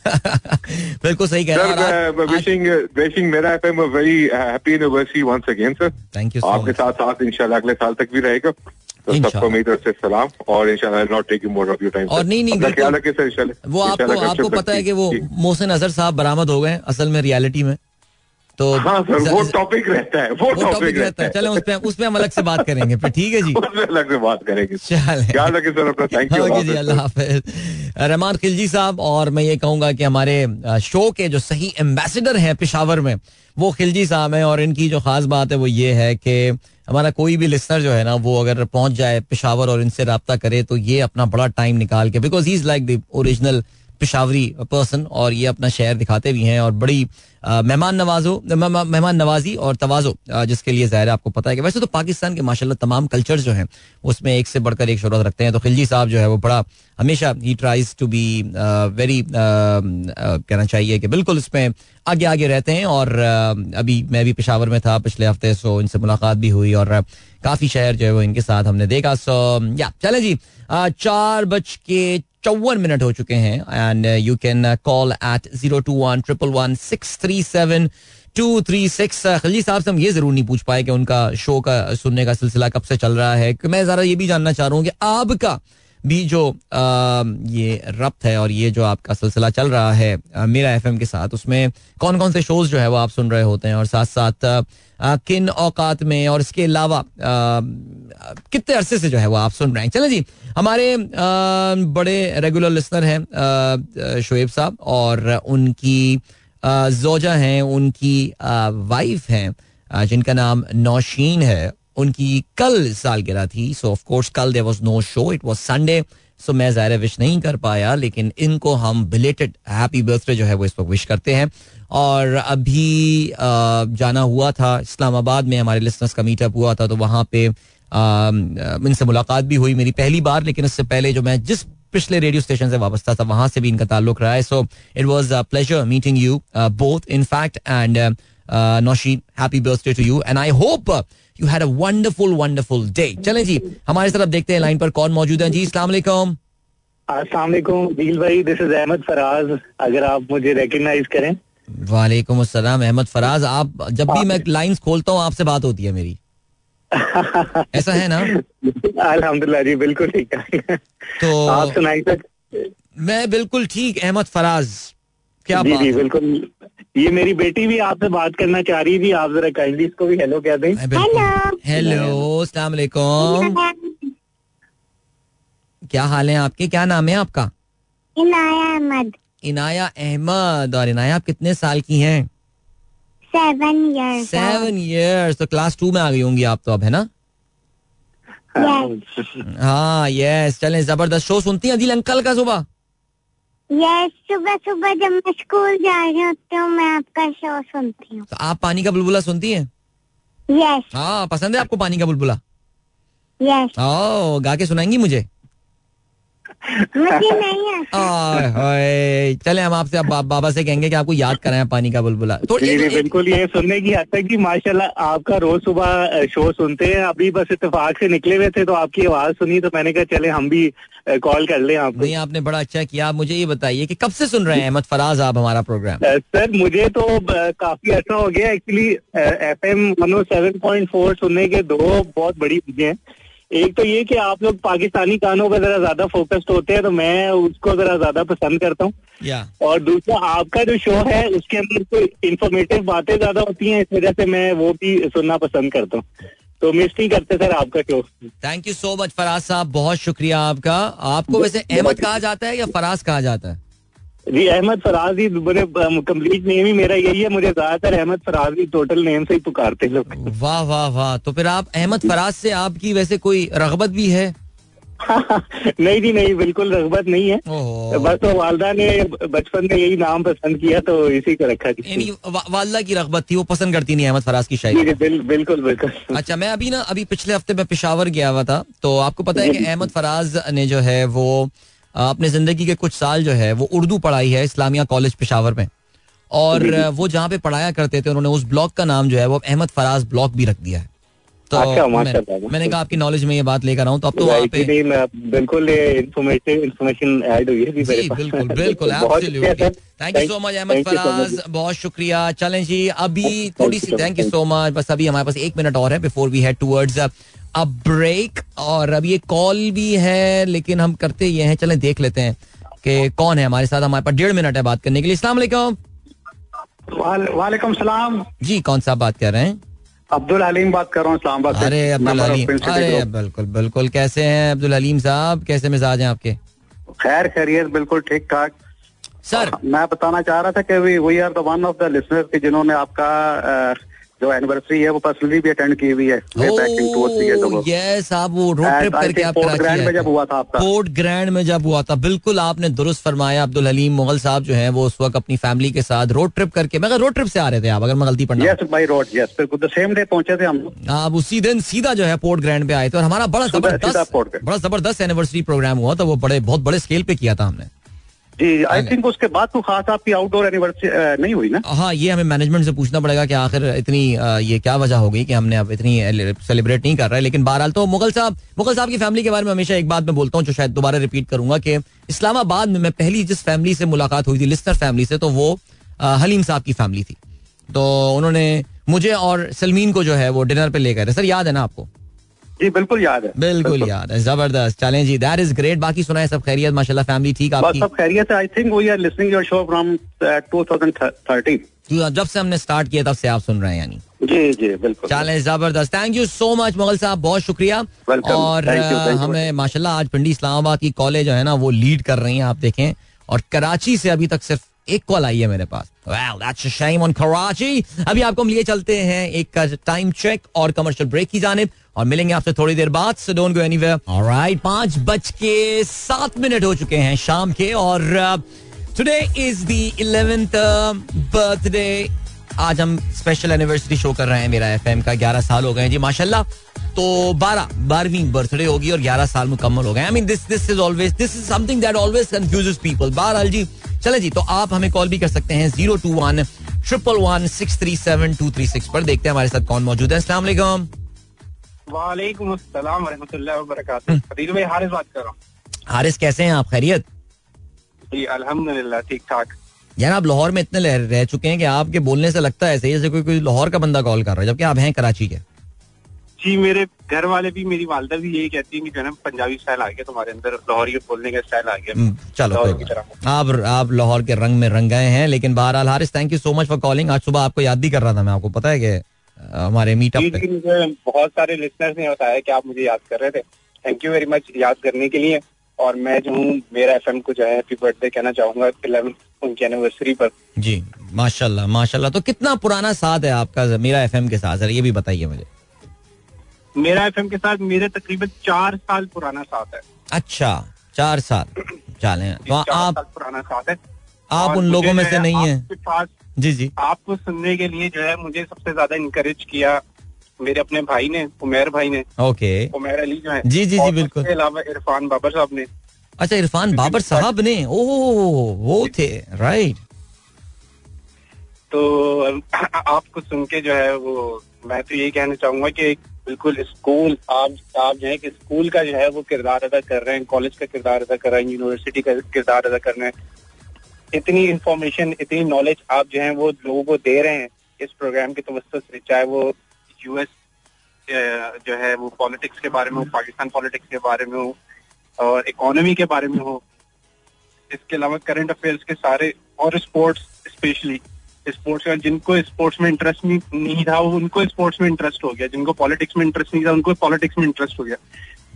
बिल्कुल सही कह रहे हैं। Wishing wishing Mera FM a very happy anniversary once again sir you so आपके साथ साथ इंशाल्लाह अगले साल तक भी रहेगा। तो सबको मेरी तरफ़ से सलाम। और इंशाल्लाह not taking more of your time और नहीं, नहीं, ख्याल बिल्कुल। रखिए सर इंशाल्लाह। वो आपको आपको पता है कि वो मोहसिन अजहर साहब बरामद हो गए असल में रियलिटी में। तो हाँ सर वो टॉपिक रहता है वो वो टॉपिक रहता है। चले उस पे उस पे हम अलग से बात करेंगे फिर ठीक है जी। उसमें अलग से बात करेंगे। रखिए सर अपना थैंक यू जी अल्लाह हाफिज। रहमान खिलजी साहब और मैं ये कहूँगा कि हमारे शो के जो सही एम्बेसडर हैं पिशावर में वो खिलजी साहब हैं और इनकी जो खास बात है वो ये है कि हमारा कोई भी लिसनर जो है ना वो अगर पहुँच जाए पिशावर और इनसे रब्ता करे तो ये अपना बड़ा टाइम निकाल के because he is like the original Peshawari person और ये अपना शहर दिखाते भी हैं और बड़ी मेहमान नवाजो मेहमान नवाजी और तवाजो जिसके लिए ज़ाहिर आपको पता है कि वैसे तो पाकिस्तान के माशाल्लाह तमाम कल्चर जो हैं, उसमें एक से बढ़कर एक शोहरत रखते हैं। तो खिलजी साहब जो है वो बड़ा, हमेशा ही ट्राइज टू बी वेरी कहना चाहिए कि बिल्कुल इसमें आगे आगे रहते हैं और अभी मैं भी पेशावर में था, पिछले हफ़्ते सो इनसे मुलाकात भी हुई और काफ़ी शहर जो है वो इनके साथ हमने देखा। सो या चले जी। चार बज के चौवन मिनट हो चुके हैं। And you can call at zero two one triple one six three seven two three six Khali Sahab से हम ये ज़रूर नहीं पूछ पाए कि उनका शो का सुनने का सिलसिला कब से चल रहा है। मैं जरा ये भी जानना चाह रहा हूँ कि आपका भी जो ये रब्त है और ये जो आपका सिलसिला चल रहा है मेरा एफएम के साथ, उसमें कौन कौन से शोज़ जो है वो आप सुन रहे होते हैं? और साथ साथ किन औकात में और इसके अलावा कितने अरसे से जो है वो आप सुन रहे हैं? चले जी, हमारे बड़े रेगुलर लिसनर हैं शोएब साहब और उनकी जोजा हैं, उनकी वाइफ हैं जिनका नाम नौशीन है उनकी कल सालगिरह थी। सो ऑफ़ कोर्स कल there was no show it was Sunday so मैं ज़ाहिर विश नहीं कर पाया, लेकिन इनको हम बिलेटेड हैप्पी बर्थडे जो है वो इस वक्त विश करते हैं। और अभी जाना हुआ था, इस्लामाबाद में हमारे लिसनर्स का मीटअप हुआ था तो वहाँ पे इनसे मुलाकात भी हुई मेरी पहली बार, लेकिन इससे पहले जो मैं जिस पिछले रेडियो स्टेशन से वाबस्ता था वहाँ से भी इनका ताल्लुक रहा है। So it was pleasure meeting you both in fact and Nausheen happy birthday to you and I hope you had a wonderful wonderful day चलें जी हमारी तरफ़ देखते हैं लाइन पर कौन मौजूद है। जी अस्सलाम वालेकुम। अस्सलाम दिल भाई दिस इज़ अहमद फराज अगर आप मुझे रिकग्नाइज करें। वालेकुम अस्सलाम अहमद फराज आप जब भी मैं लाइंस खोलता हूँ आपसे बात होती है मेरी। ऐसा है ना? अल्हम्दुलिल्लाह जी बिल्कुल ठीक है। तो आप तक मैं बिल्कुल ठीक अहमद फराज क्या जी जी बिल्कुल। ये मेरी बेटी भी आपसे बात करना चाह रही थी। आप जरा काइंडली इसको भी हेलो कह दें। हेलो हेलो अस्सलाम वालेकुम। क्या हाल है आपके? क्या नाम है आपका? इनाया अहमद। इनाया अहमद। और इनाया आप कितने साल की हैं? सेवन ईयर्स सेवन इयर्स तो क्लास टू में आ गई होंगी आप तो अब है ना? हाँ यस चलें ज़बरदस्त। शो सुनती हैं अदिल अंकल का सुबह? यस सुबह सुबह जब मैं स्कूल जा रही होती हूँ मैं आपका शो सुनती हूँ। तो आप पानी का बुलबुला सुनती हैं? यस हाँ पसंद है आपको पानी का बुलबुला? यस ओ गा के सुनाएँगी मुझे? मुझे नहीं आता चले हम आपसे बा, बाबा से कहेंगे कि आपको याद कराएँ पानी का बुलबुला। तो बिल्कुल ये सुनने की हद तक कि माशाल्लाह आपका रोज सुबह शो सुनते हैं। अभी बस इतफाक से निकले हुए थे तो आपकी आवाज़ सुनी तो मैंने कहा चले हम भी कॉल कर लें आपको। नहीं आपने बड़ा अच्छा किया। आप मुझे ये बताइए कि कब से सुन रहे हैं अहमद फराज आप हमारा प्रोग्राम सर मुझे तो काफ़ी अच्छा हो गया। Actually F M one seven point four सुनने के दो बहुत बड़ी चीज़ें हैं। एक तो ये कि आप लोग पाकिस्तानी गानों पर जरा ज़्यादा फोकस्ड होते हैं तो मैं उसको जरा ज़्यादा पसंद करता हूँ। या और दूसरा आपका जो शो है उसके अंदर कोई इंफॉर्मेटिव बातें ज़्यादा होती हैं इस वजह से मैं वो भी सुनना पसंद करता हूँ। तो मिस नहीं करते सर आपका show thank you so much Faraz Sahab. बहुत शुक्रिया आपका। आपको वैसे अहमद कहा जाता है या फराज कहा जाता है? जी अहमद फराज ही मेरे कंप्लीट नेम ही मेरा यही है मुझे ज़्यादातर अहमद फराज ही टोटल नेम से ही पुकारते हैं लोग। वाह वाह वाह तो फिर आप अहमद फराज से आपकी वैसे कोई रगबत भी है? नहीं जी नहीं बिल्कुल रगबत नहीं है। बस तो वालदा ने बचपन में यही नाम पसंद किया तो इसी को रखा यानी वा- वालदा की रगबत थी वो पसंद करती नहीं अहमद फराज की शायरी। बिल, बिल्कुल बिल्कुल। अच्छा मैं अभी ना अभी पिछले हफ़्ते में पिशावर गया हुआ था तो आपको पता है कि अहमद फराज ने जो है वो अपने ज़िंदगी के कुछ साल जो है वो उर्दू पढ़ाई है इस्लामिया कॉलेज पिशावर में। और वो जहाँ पे पढ़ाया करते थे उन्होंने उस ब्लॉक का नाम जो है वो अहमद फराज ब्लॉक भी रख दिया है। तो अच्छा, मैं- मैंने कहा आपकी नॉलेज में ये बात लेकर आऊँ तो अब तो वहाँ पे बिल्कुल बिल्कुल बिल्कुल। Thank you so much Ahmed Faraz बहुत शुक्रिया। चलें जी अभी थोड़ी सी थैंक यू सो मच बस अभी हमारे पास एक मिनट और है before we head towards a break और अभी एक कॉल भी है लेकिन हम करते ये हैं चलें देख लेते हैं कि कौन है हमारे साथ हमारे पास डेढ़ मिनट है बात करने के लिए। अस्सलाम वालेकुम। वालेकुम सलाम। जी कौन सा बात कर रहे हैं? अब्दुल हलीम बात कर रहा हूँ इस्लामाबाद अरे अब्दुल हलीम। अरे बिल्कुल बिल्कुल। कैसे हैं अब्दुल हलीम साहब? कैसे मिजाज हैं आपके? खैर खैरियत बिल्कुल ठीक ठाक। सर। मैं बताना चाह रहा था कि we are the one of the listeners जिन्होंने आपका जो एनिवर्सरी है वो पर्सनली भी अटेंड की हुई है। Way back in 2 or 3 years ago. Yes आप वो रोड ट्रिप करके आप कराची में जब हुआ था आपका। पोर्ट ग्रैंड में जब हुआ था बिल्कुल आपने दुरुस्त फरमाया अब्दुल हलीम मुगल साहब जो है वो उस वक्त अपनी फैमिली के साथ रोड ट्रिप करके मगर रोड ट्रिप से आ रहे थे आप अगर मैं गलती पढ़ना यस बाई रोड यस बिल्कुल द सेम डे पहुँचे थे हम आप उसी दिन सीधा जो है पोर्ट ग्रैंड पे आए थे और हमारा बड़ा ज़बरदस्त बड़ा ज़बरदस्त एनिवर्सरी प्रोग्राम हुआ था वो बड़े बहुत बड़े स्केल पे किया था हमने। जी आई थिंक उसके बाद तो खास आपकी आउटडोर एनिवर्सरी नहीं हुई ना? हाँ ये हमें मैनेजमेंट से पूछना पड़ेगा कि आखिर इतनी ये क्या वजह हो गई कि हमने अब इतनी सेलिब्रेट नहीं कर रहे लेकिन बहरहाल तो मुगल साहब मुगल साहब की फैमिली के बारे में हमेशा एक बात मैं बोलता हूँ जो शायद दोबारा रिपीट करूँगा कि इस्लामाबाद में मैं पहली जिस फैमिली से मुलाकात हुई थी लिस्टर फैमिली से तो वो हलीम साहब की फैमिली थी। तो उन्होंने मुझे और सलमीन को जो है वो डिनर पे ले गए थे। सर याद है ना आपको? जी बिल्कुल याद है। बिल्कुल याद है। ज़बरदस्त। चलें जी दैट इज़ ग्रेट बाकी सुनाए सब खैरियत माशाल्लाह फैमिली ठीक आपकी? सब खैरियत है। I think we are listening your show from 2013 जब से हमने स्टार्ट किया तब से आप सुन रहे हैं यानी। जी जी बिल्कुल। चलें ज़बरदस्त। Thank you so much Mughal Sahab बहुत शुक्रिया। Welcome. और Thank you, thank you. हमें माशाल्लाह आज पिंडी इस्लामाबाद की कॉलेज जो है ना वो लीड कर रही हैं आप देखें। और कराची से अभी तक सिर्फ़ एक कॉल आई है मेरे पास। Well, that's a shame on Karachi अभी आपको हम लिए चलते हैं एक टाइम चेक और कमर्शियल ब्रेक की जानिब। और मिलेंगे आपसे थोड़ी देर बाद। So don't go anywhere alright पाँच बज के सात मिनट हो चुके हैं शाम के और today is the eleventh birthday आज हम स्पेशल एनिवर्सरी शो कर रहे हैं मेरा एफएम का। ग्यारह साल हो गए जी, माशाल्लाह। तो बारह, बारहवीं बर्थडे होगी और ग्यारह साल मुकम्मल हो गए I mean this this is always this is something that always confuses people बहरहाल जी, चले जी तो आप हमें कॉल भी कर सकते हैं zero two one triple one six three seven two three six पर। देखते हैं हमारे साथ कौन मौजूद है। अस्सलाम वालेकुम अस्सलाम वरहमतुल्लाहि वबरकातुहू। फरीद भाई हारिस बात कर रहा हूँ। हारिस कैसे हैं आप? खैरियत? जी अल्हम्दुलिल्लाह ठीक ठाक यार आप लाहौर में इतने रह, रह चुके हैं कि आपके बोलने से लगता है ऐसे जैसे कोई कोई लाहौर का बंदा कॉल कर रहा है जबकि आप हैं कराची के। जी मेरे घर वाले भी मेरी वालदा भी यही कहती है कि जो है पंजाबी स्टाइल आ गया तुम्हारे अंदर लाहौरी बोलने का स्टाइल आ गया। हम्म, चलो की तरह। आप आप लाहौर के रंग में रंग गए हैं लेकिन बहरहाल Haris thank you so much for calling आज सुबह आपको याद भी कर रहा था मैं आपको पता है कि हमारे मीटअप पे। मुझे बहुत सारे लिसनर्स ने बताया कि आप मुझे याद कर रहे थे। थैंक यू वेरी मच याद करने के लिए। और मैं जो हूँ मेरा एफ़ को जो है हैप्पी बर्थडे कहना चाहूँगा इलेवन उनकी एनिवर्सरी पर। जी माशाल्लाह माशाल्लाह। तो कितना पुराना साथ है आपका मेरा एफएम के साथ? सर ये भी बताइए मुझे। मेरा एफएम के साथ मेरे तकरीबन चार साल पुराना साथ है। अच्छा चार साल। चले। तो आप साल पुराना साथ है। आप उन लोगों में से नहीं है? जी जी। आपको सुनने के लिए जो है मुझे सबसे ज़्यादा इनकरेज किया मेरे अपने भाई ने उमेर भाई ने। ओके। उमेर अली जो है। जी, जी, जी, बिल्कुल। उसके अलावा इरफान बाबर साहब ने। अच्छा इरफान बाबर साहब ने? ओह वो थे राइट तो आपको सुन के जो है वो मैं तो यही कहना चाहूँगा कि बिल्कुल स्कूल आप आप जो है कि स्कूल का जो है वो किरदार अदा कर रहे हैं कॉलेज का किरदार अदा कर रहे हैं यूनिवर्सिटी का किरदार अदा कर रहे हैं। इतनी इंफॉर्मेशन इतनी नॉलेज आप जो है वो लोगों को दे रहे हैं इस प्रोग्राम के तवस्त से चाहे वो यूएस जो है वो पॉलिटिक्स के बारे में हो पाकिस्तान पॉलिटिक्स के बारे में हो और इकोनॉमी के बारे में हो इसके अलावा करंट अफेयर्स के सारे और स्पोर्ट्स स्पेशली स्पोर्ट्स का जिनको स्पोर्ट्स में इंटरेस्ट नहीं, नहीं था उनको स्पोर्ट्स में इंटरेस्ट हो गया जिनको पॉलिटिक्स में इंटरेस्ट नहीं था उनको पॉलिटिक्स में इंटरेस्ट हो गया।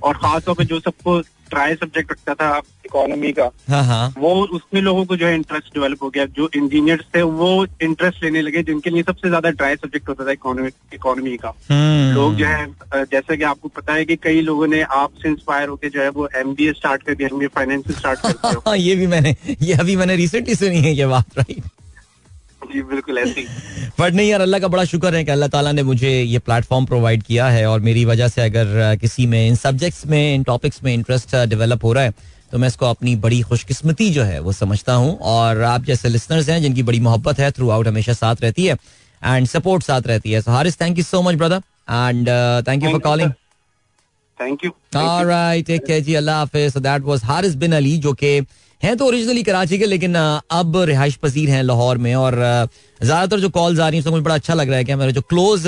और खासतौर पर जो सबको ट्राई सब्जेक्ट रखता था इकोनॉमी का। हाँ हाँ। वो उसमें लोगों को जो है इंटरेस्ट डेवलप हो गया जो इंजीनियर्स थे वो इंटरेस्ट लेने लगे जिनके लिए सबसे ज़्यादा ट्राई सब्जेक्ट होता था इकोनॉमी इकोनॉमी का। हम्म। लोग जो है जैसे कि आपको पता है कि कई लोगों ने आपसे इंस्पायर होकर जो है वो एमबीए स्टार्ट कर दिया एमबीए फाइनेंस स्टार्ट कर हाँ ये भी मैंने ये अभी मैंने रिसेंटली सुनी है ये बात राइट जी बिल्कुल ऐसी बट नहीं यार अल्लाह का बड़ा शुक्र है कि अल्लाह ताला ने मुझे ये प्लेटफॉर्म प्रोवाइड किया है और मेरी वजह से अगर किसी में इन सब्जेक्ट्स में इन टॉपिक्स में इंटरेस्ट डेवलप हो रहा है तो मैं इसको अपनी बड़ी खुशकिस्मती जो है वो समझता हूँ। और आप जैसे लिसनर्स हैं जिनकी बड़ी मोहब्बत है थ्रू आउट हमेशा साथ रहती है एंड सपोर्ट साथ रहती है। So Haris thank you so much brother and thank you for calling thank you Alright, take care जी अल्लाह हाफिज। So that was Haris bin Ali जो कि हैं तो ओरिजिनली कराची के लेकिन अब रिहाइश पसीर हैं लाहौर में और ज़्यादातर जो कॉल्स आ रही हैं उसमें मुझे बड़ा अच्छा लग रहा है कि मेरे जो क्लोज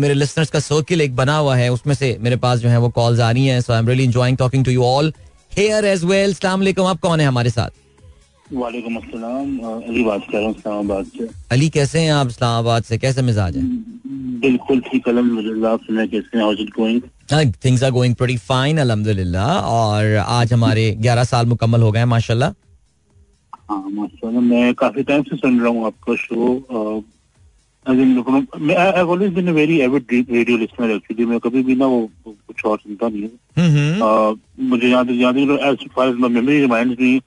मेरे लिसनर्स का सर्किल एक बना हुआ है उसमें से मेरे पास जो है वो कॉल्स आ रही हैं so I am really enjoying talking to you all here as well अस्सलाम वालेकुम आप कौन है हमारे साथ? वालेकुम अस्सलाम अली बात कर रहा हूँ इस्लामाबाद से। अली कैसे हैं आप इस्लामाबाद से? कैसे मिजाज है? बिल्कुल ठीक अलहमदिल्ला आप सुना कैसे हैं? How's going things are going pretty fine अल्हम्दुलिल्लाह और आज हमारे 11 साल मुकम्मल हो गए हैं माशाल्लाह। हाँ माशाल्लाह। मैं काफ़ी टाइम से सुन रहा हूँ आपका show I always been very avid radio listener actually मैं कभी भी ना वो कुछ और सुनता नहीं हूँ। हम्म हम्म। मुझे याद याद as far as my memory reminds me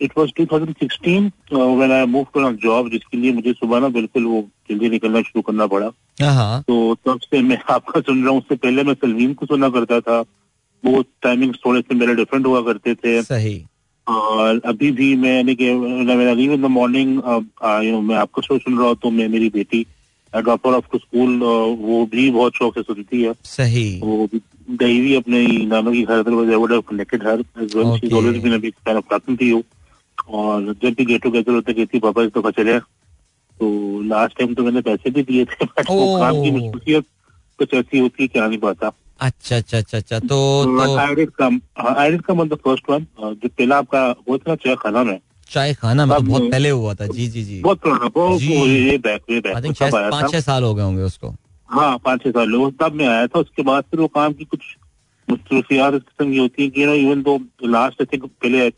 it was 2016 when I move to job जिसके लिए मुझे सुबह ना बिल्कुल वो जल्दी निकलना शुरू करना पड़ा। हाँ तो तब से मैं आपका सुन रहा हूँ उससे पहले मैं सलवीन को सुना करता था। वो टाइमिंग थोड़े से मेरे डिफरेंट हुआ करते थे। सही। और अभी भी मैं in the morning you know मैं आपका शो सुन रहा हूँ तो मैं मेरी बेटी ड्रॉपर ऑफ़ टू स्कूल वो भी बहुत शौक से सुनती है। सही। वो गई हुई अपने नानों की घर was I would have connected her as well. She's Okay. always been a big और जब भी गेट टुगेदर होते कहती पापा इस दफ़ा चले तो लास्ट टाइम तो मैंने पैसे भी दिए थे बट वो. काम की मसरूफियत कुछ ऐसी होती है कि आ नहीं पाता। अच्छा अच्छा अच्छा अच्छा। तो तो I did come I did come first one जो पहला आपका वो था चाय खाना में। चाय खाना में तो बहुत पहले हुआ था। जी जी जी। बहुत पुराना बहुत ये बैक वे बैक पाँच छह साल हो गए होंगे उसको। हाँ पाँच छह साल लोग तब मैं आया था उसके बाद फिर वो काम की कुछ मसरूफियात इस किस्म की होती है कि इवन तो लास्ट आई थिंक पहले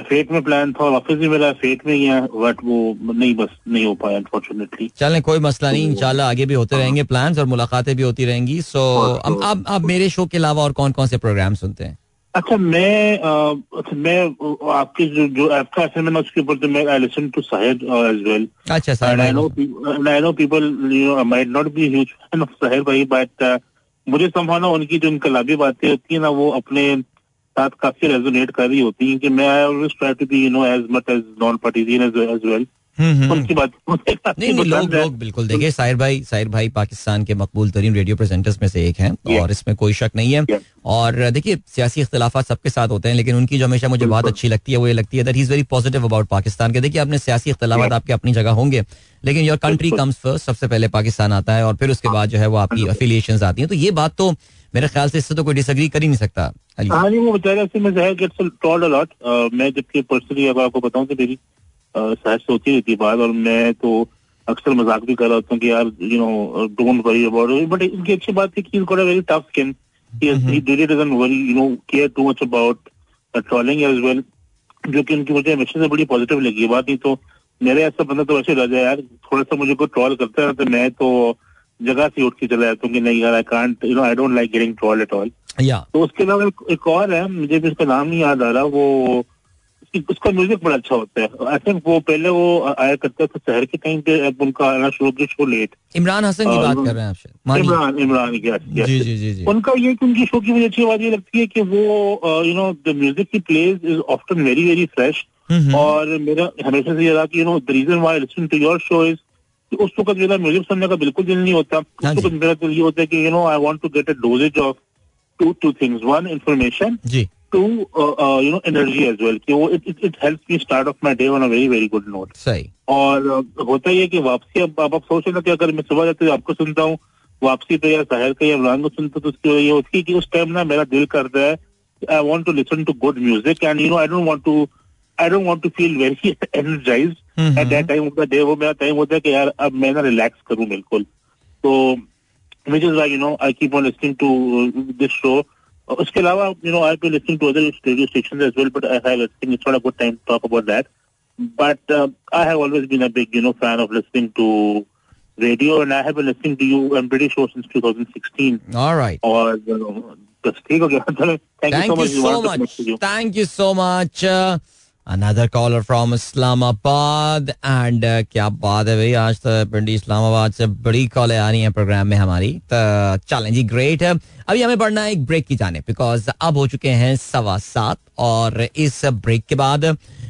फेट में प्लान था और ऑफ़िस भी मेरा फेट में ही है बट वो नहीं बस नहीं हो पाया अनफॉर्चुनेटली चलें कोई मसला नहीं तो- इंशाल्लाह आगे भी होते रहेंगे प्लान्स और मुलाकातें भी होती रहेंगी। सो और अब तो- अब अब मेरे शो के अलावा और कौन कौन से प्रोग्राम सुनते हैं? अच्छा मैं अच्छा मैं आपकी जो जो आपका ऐसे मैंने उसके ऊपर तो मैं I listen to Sahir as well अच्छा people, and I know people, you know, might not be a huge fan भाई, uh, मुझे संभावना उनकी जो इनकलाबी बातें होती है ना वो अपने साथ काफ़ी रेजोनेट कर रही होती हैं कि मैं I always try to be you know as much as non partisan as as well hmm, hmm. उनकी बात नहीं नहीं लोग लोग बिल्कुल। देखिए साहिर भाई साहिर भाई पाकिस्तान के मकबूल तरीन रेडियो प्रेजेंटर्स में से एक हैं और इसमें कोई शक नहीं है। और देखिए सियासी इख्तलाफा सबके साथ होते हैं लेकिन उनकी जो हमेशा मुझे बात अच्छी लगती है वो ये लगती है that he is very positive about Pakistan के। देखिए अपने सियासी इख्तलाफा आपके अपनी जगह होंगे लेकिन योर कंट्री कम्स फ़र्स्ट सबसे पहले पाकिस्तान आता है और फिर उसके बाद जो है वो आपकी अफिलियशन आती है। तो ये बात तो मेरे ख्याल से इससे तो कोई डिसएग्री कर ही नहीं सकता हाँ नहीं वो बेचारा में जहर गेट्स टॉल्ड अलॉट मैं जबकि पर्सनली अगर आपको बताऊँ तो मेरी रहती बात और मैं तो अक्सर मज़ाक भी कर रहा होता हूँ कि यार you know don't worry about but इनकी अच्छी बात है कि a very tough skin trolling as well जो कि उनकी मुझे हमेशा से बड़ी पॉजिटिव लगी बात नहीं तो मेरे ऐसा बंदा तो वैसे रह जाए यार। थोड़ा सा मुझे को ट्रॉल करता है तो मैं तो जगह से उठ के चला जाता हूँ कि नहीं यार I can't you know I don't like getting troll at all या तो उसके अलावा एक, और है मुझे भी उसका नाम नहीं याद आ रहा वो उसका म्यूज़िक बड़ा अच्छा होता है। आई थिंक वो पहले वो आया करता था शहर के टाइम पे अब उनका आना शुरू किया शो लेट इमरान हसन की बात कर रहे हैं आप इमरान इमरान yes, जी जी जी उनका ये कि उनकी शो की मुझे अच्छी बात ये लगती है कि वो you know the music he plays is often very very fresh और मेरा हमेशा से ये रहा कि you know the reason why listen to your show is उस वक्त मेरा म्यूज़िक सुनने का बिल्कुल दिल नहीं होता। उस हाँ वक्त मेरा दिल ये होता है कि you know I want to get a doses of two two things one information ji. Two you know energy as well कि वो it it helps me start off my day on a very very good note सही। और uh, होता ही है कि वापसी अब अब आप सोच रहे कि अगर मैं सुबह जाते आपको सुनता हूँ वापसी पे या शहर के या इमरान को सुनता तो उसकी ये होती है कि उस टाइम ना मेरा दिल करता है I want to listen to good music and you know I don't want to I don't want to feel very energize at that time of the day वो मेरा टाइम होता है कि यार अब मैं ना रिलैक्स करूँ बिल्कुल तो which is why you know I keep on listening to uh, this show. Uh, उसके अलावा you know been listening to other radio stations as well, but I have I think it's not a good time to talk about that. But uh, I have always been a big you know fan of listening to radio, and I have been listening to you. I'm pretty sure since 2016. Alright और uh, बस ठीक हो गया चलो thank, Thank you so much. you so much. You. Thank you so much. Uh, Another caller from Islamabad and uh, क्या बात है भाई? आज तो पिंडी इस्लामाबाद से बड़ी कॉलें आ रही हैं प्रोग्राम में हमारी। तो चलें जी ग्रेट है। अभी हमें पढ़ना है एक ब्रेक की जाने बिकॉज़ अब हो चुके हैं सवा सात और इस ब्रेक के बाद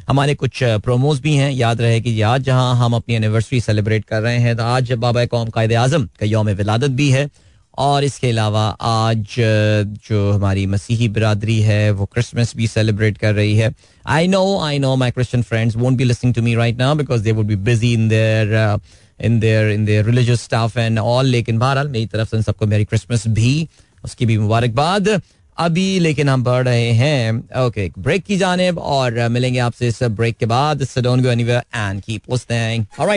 हमारे कुछ प्रोमोज भी हैं। याद रहे कि आज जहाँ हम अपनी एनिवर्सरी सेलिब्रेट कर रहे हैं तो आज बाबा कौम कायद आज़म का योम विलादत भी है। और इसके अलावा आज जो हमारी मसीही बरदरी है, वो क्रिसमस भी सेलिब्रेट कर रही है। I know I know my Christian friends won't be listening to me right now because they would be busy in their in their in their religious stuff and all लेकिन बहरहाल मेरी तरफ़ से सबको मेरी क्रिसमस भी, उसकी भी मुबारकबाद। अभी लेकिन हम बढ़ रहे हैं। ओके ब्रेक की जानेब और मिलेंगे आपसे इस ब्रेक के बाद।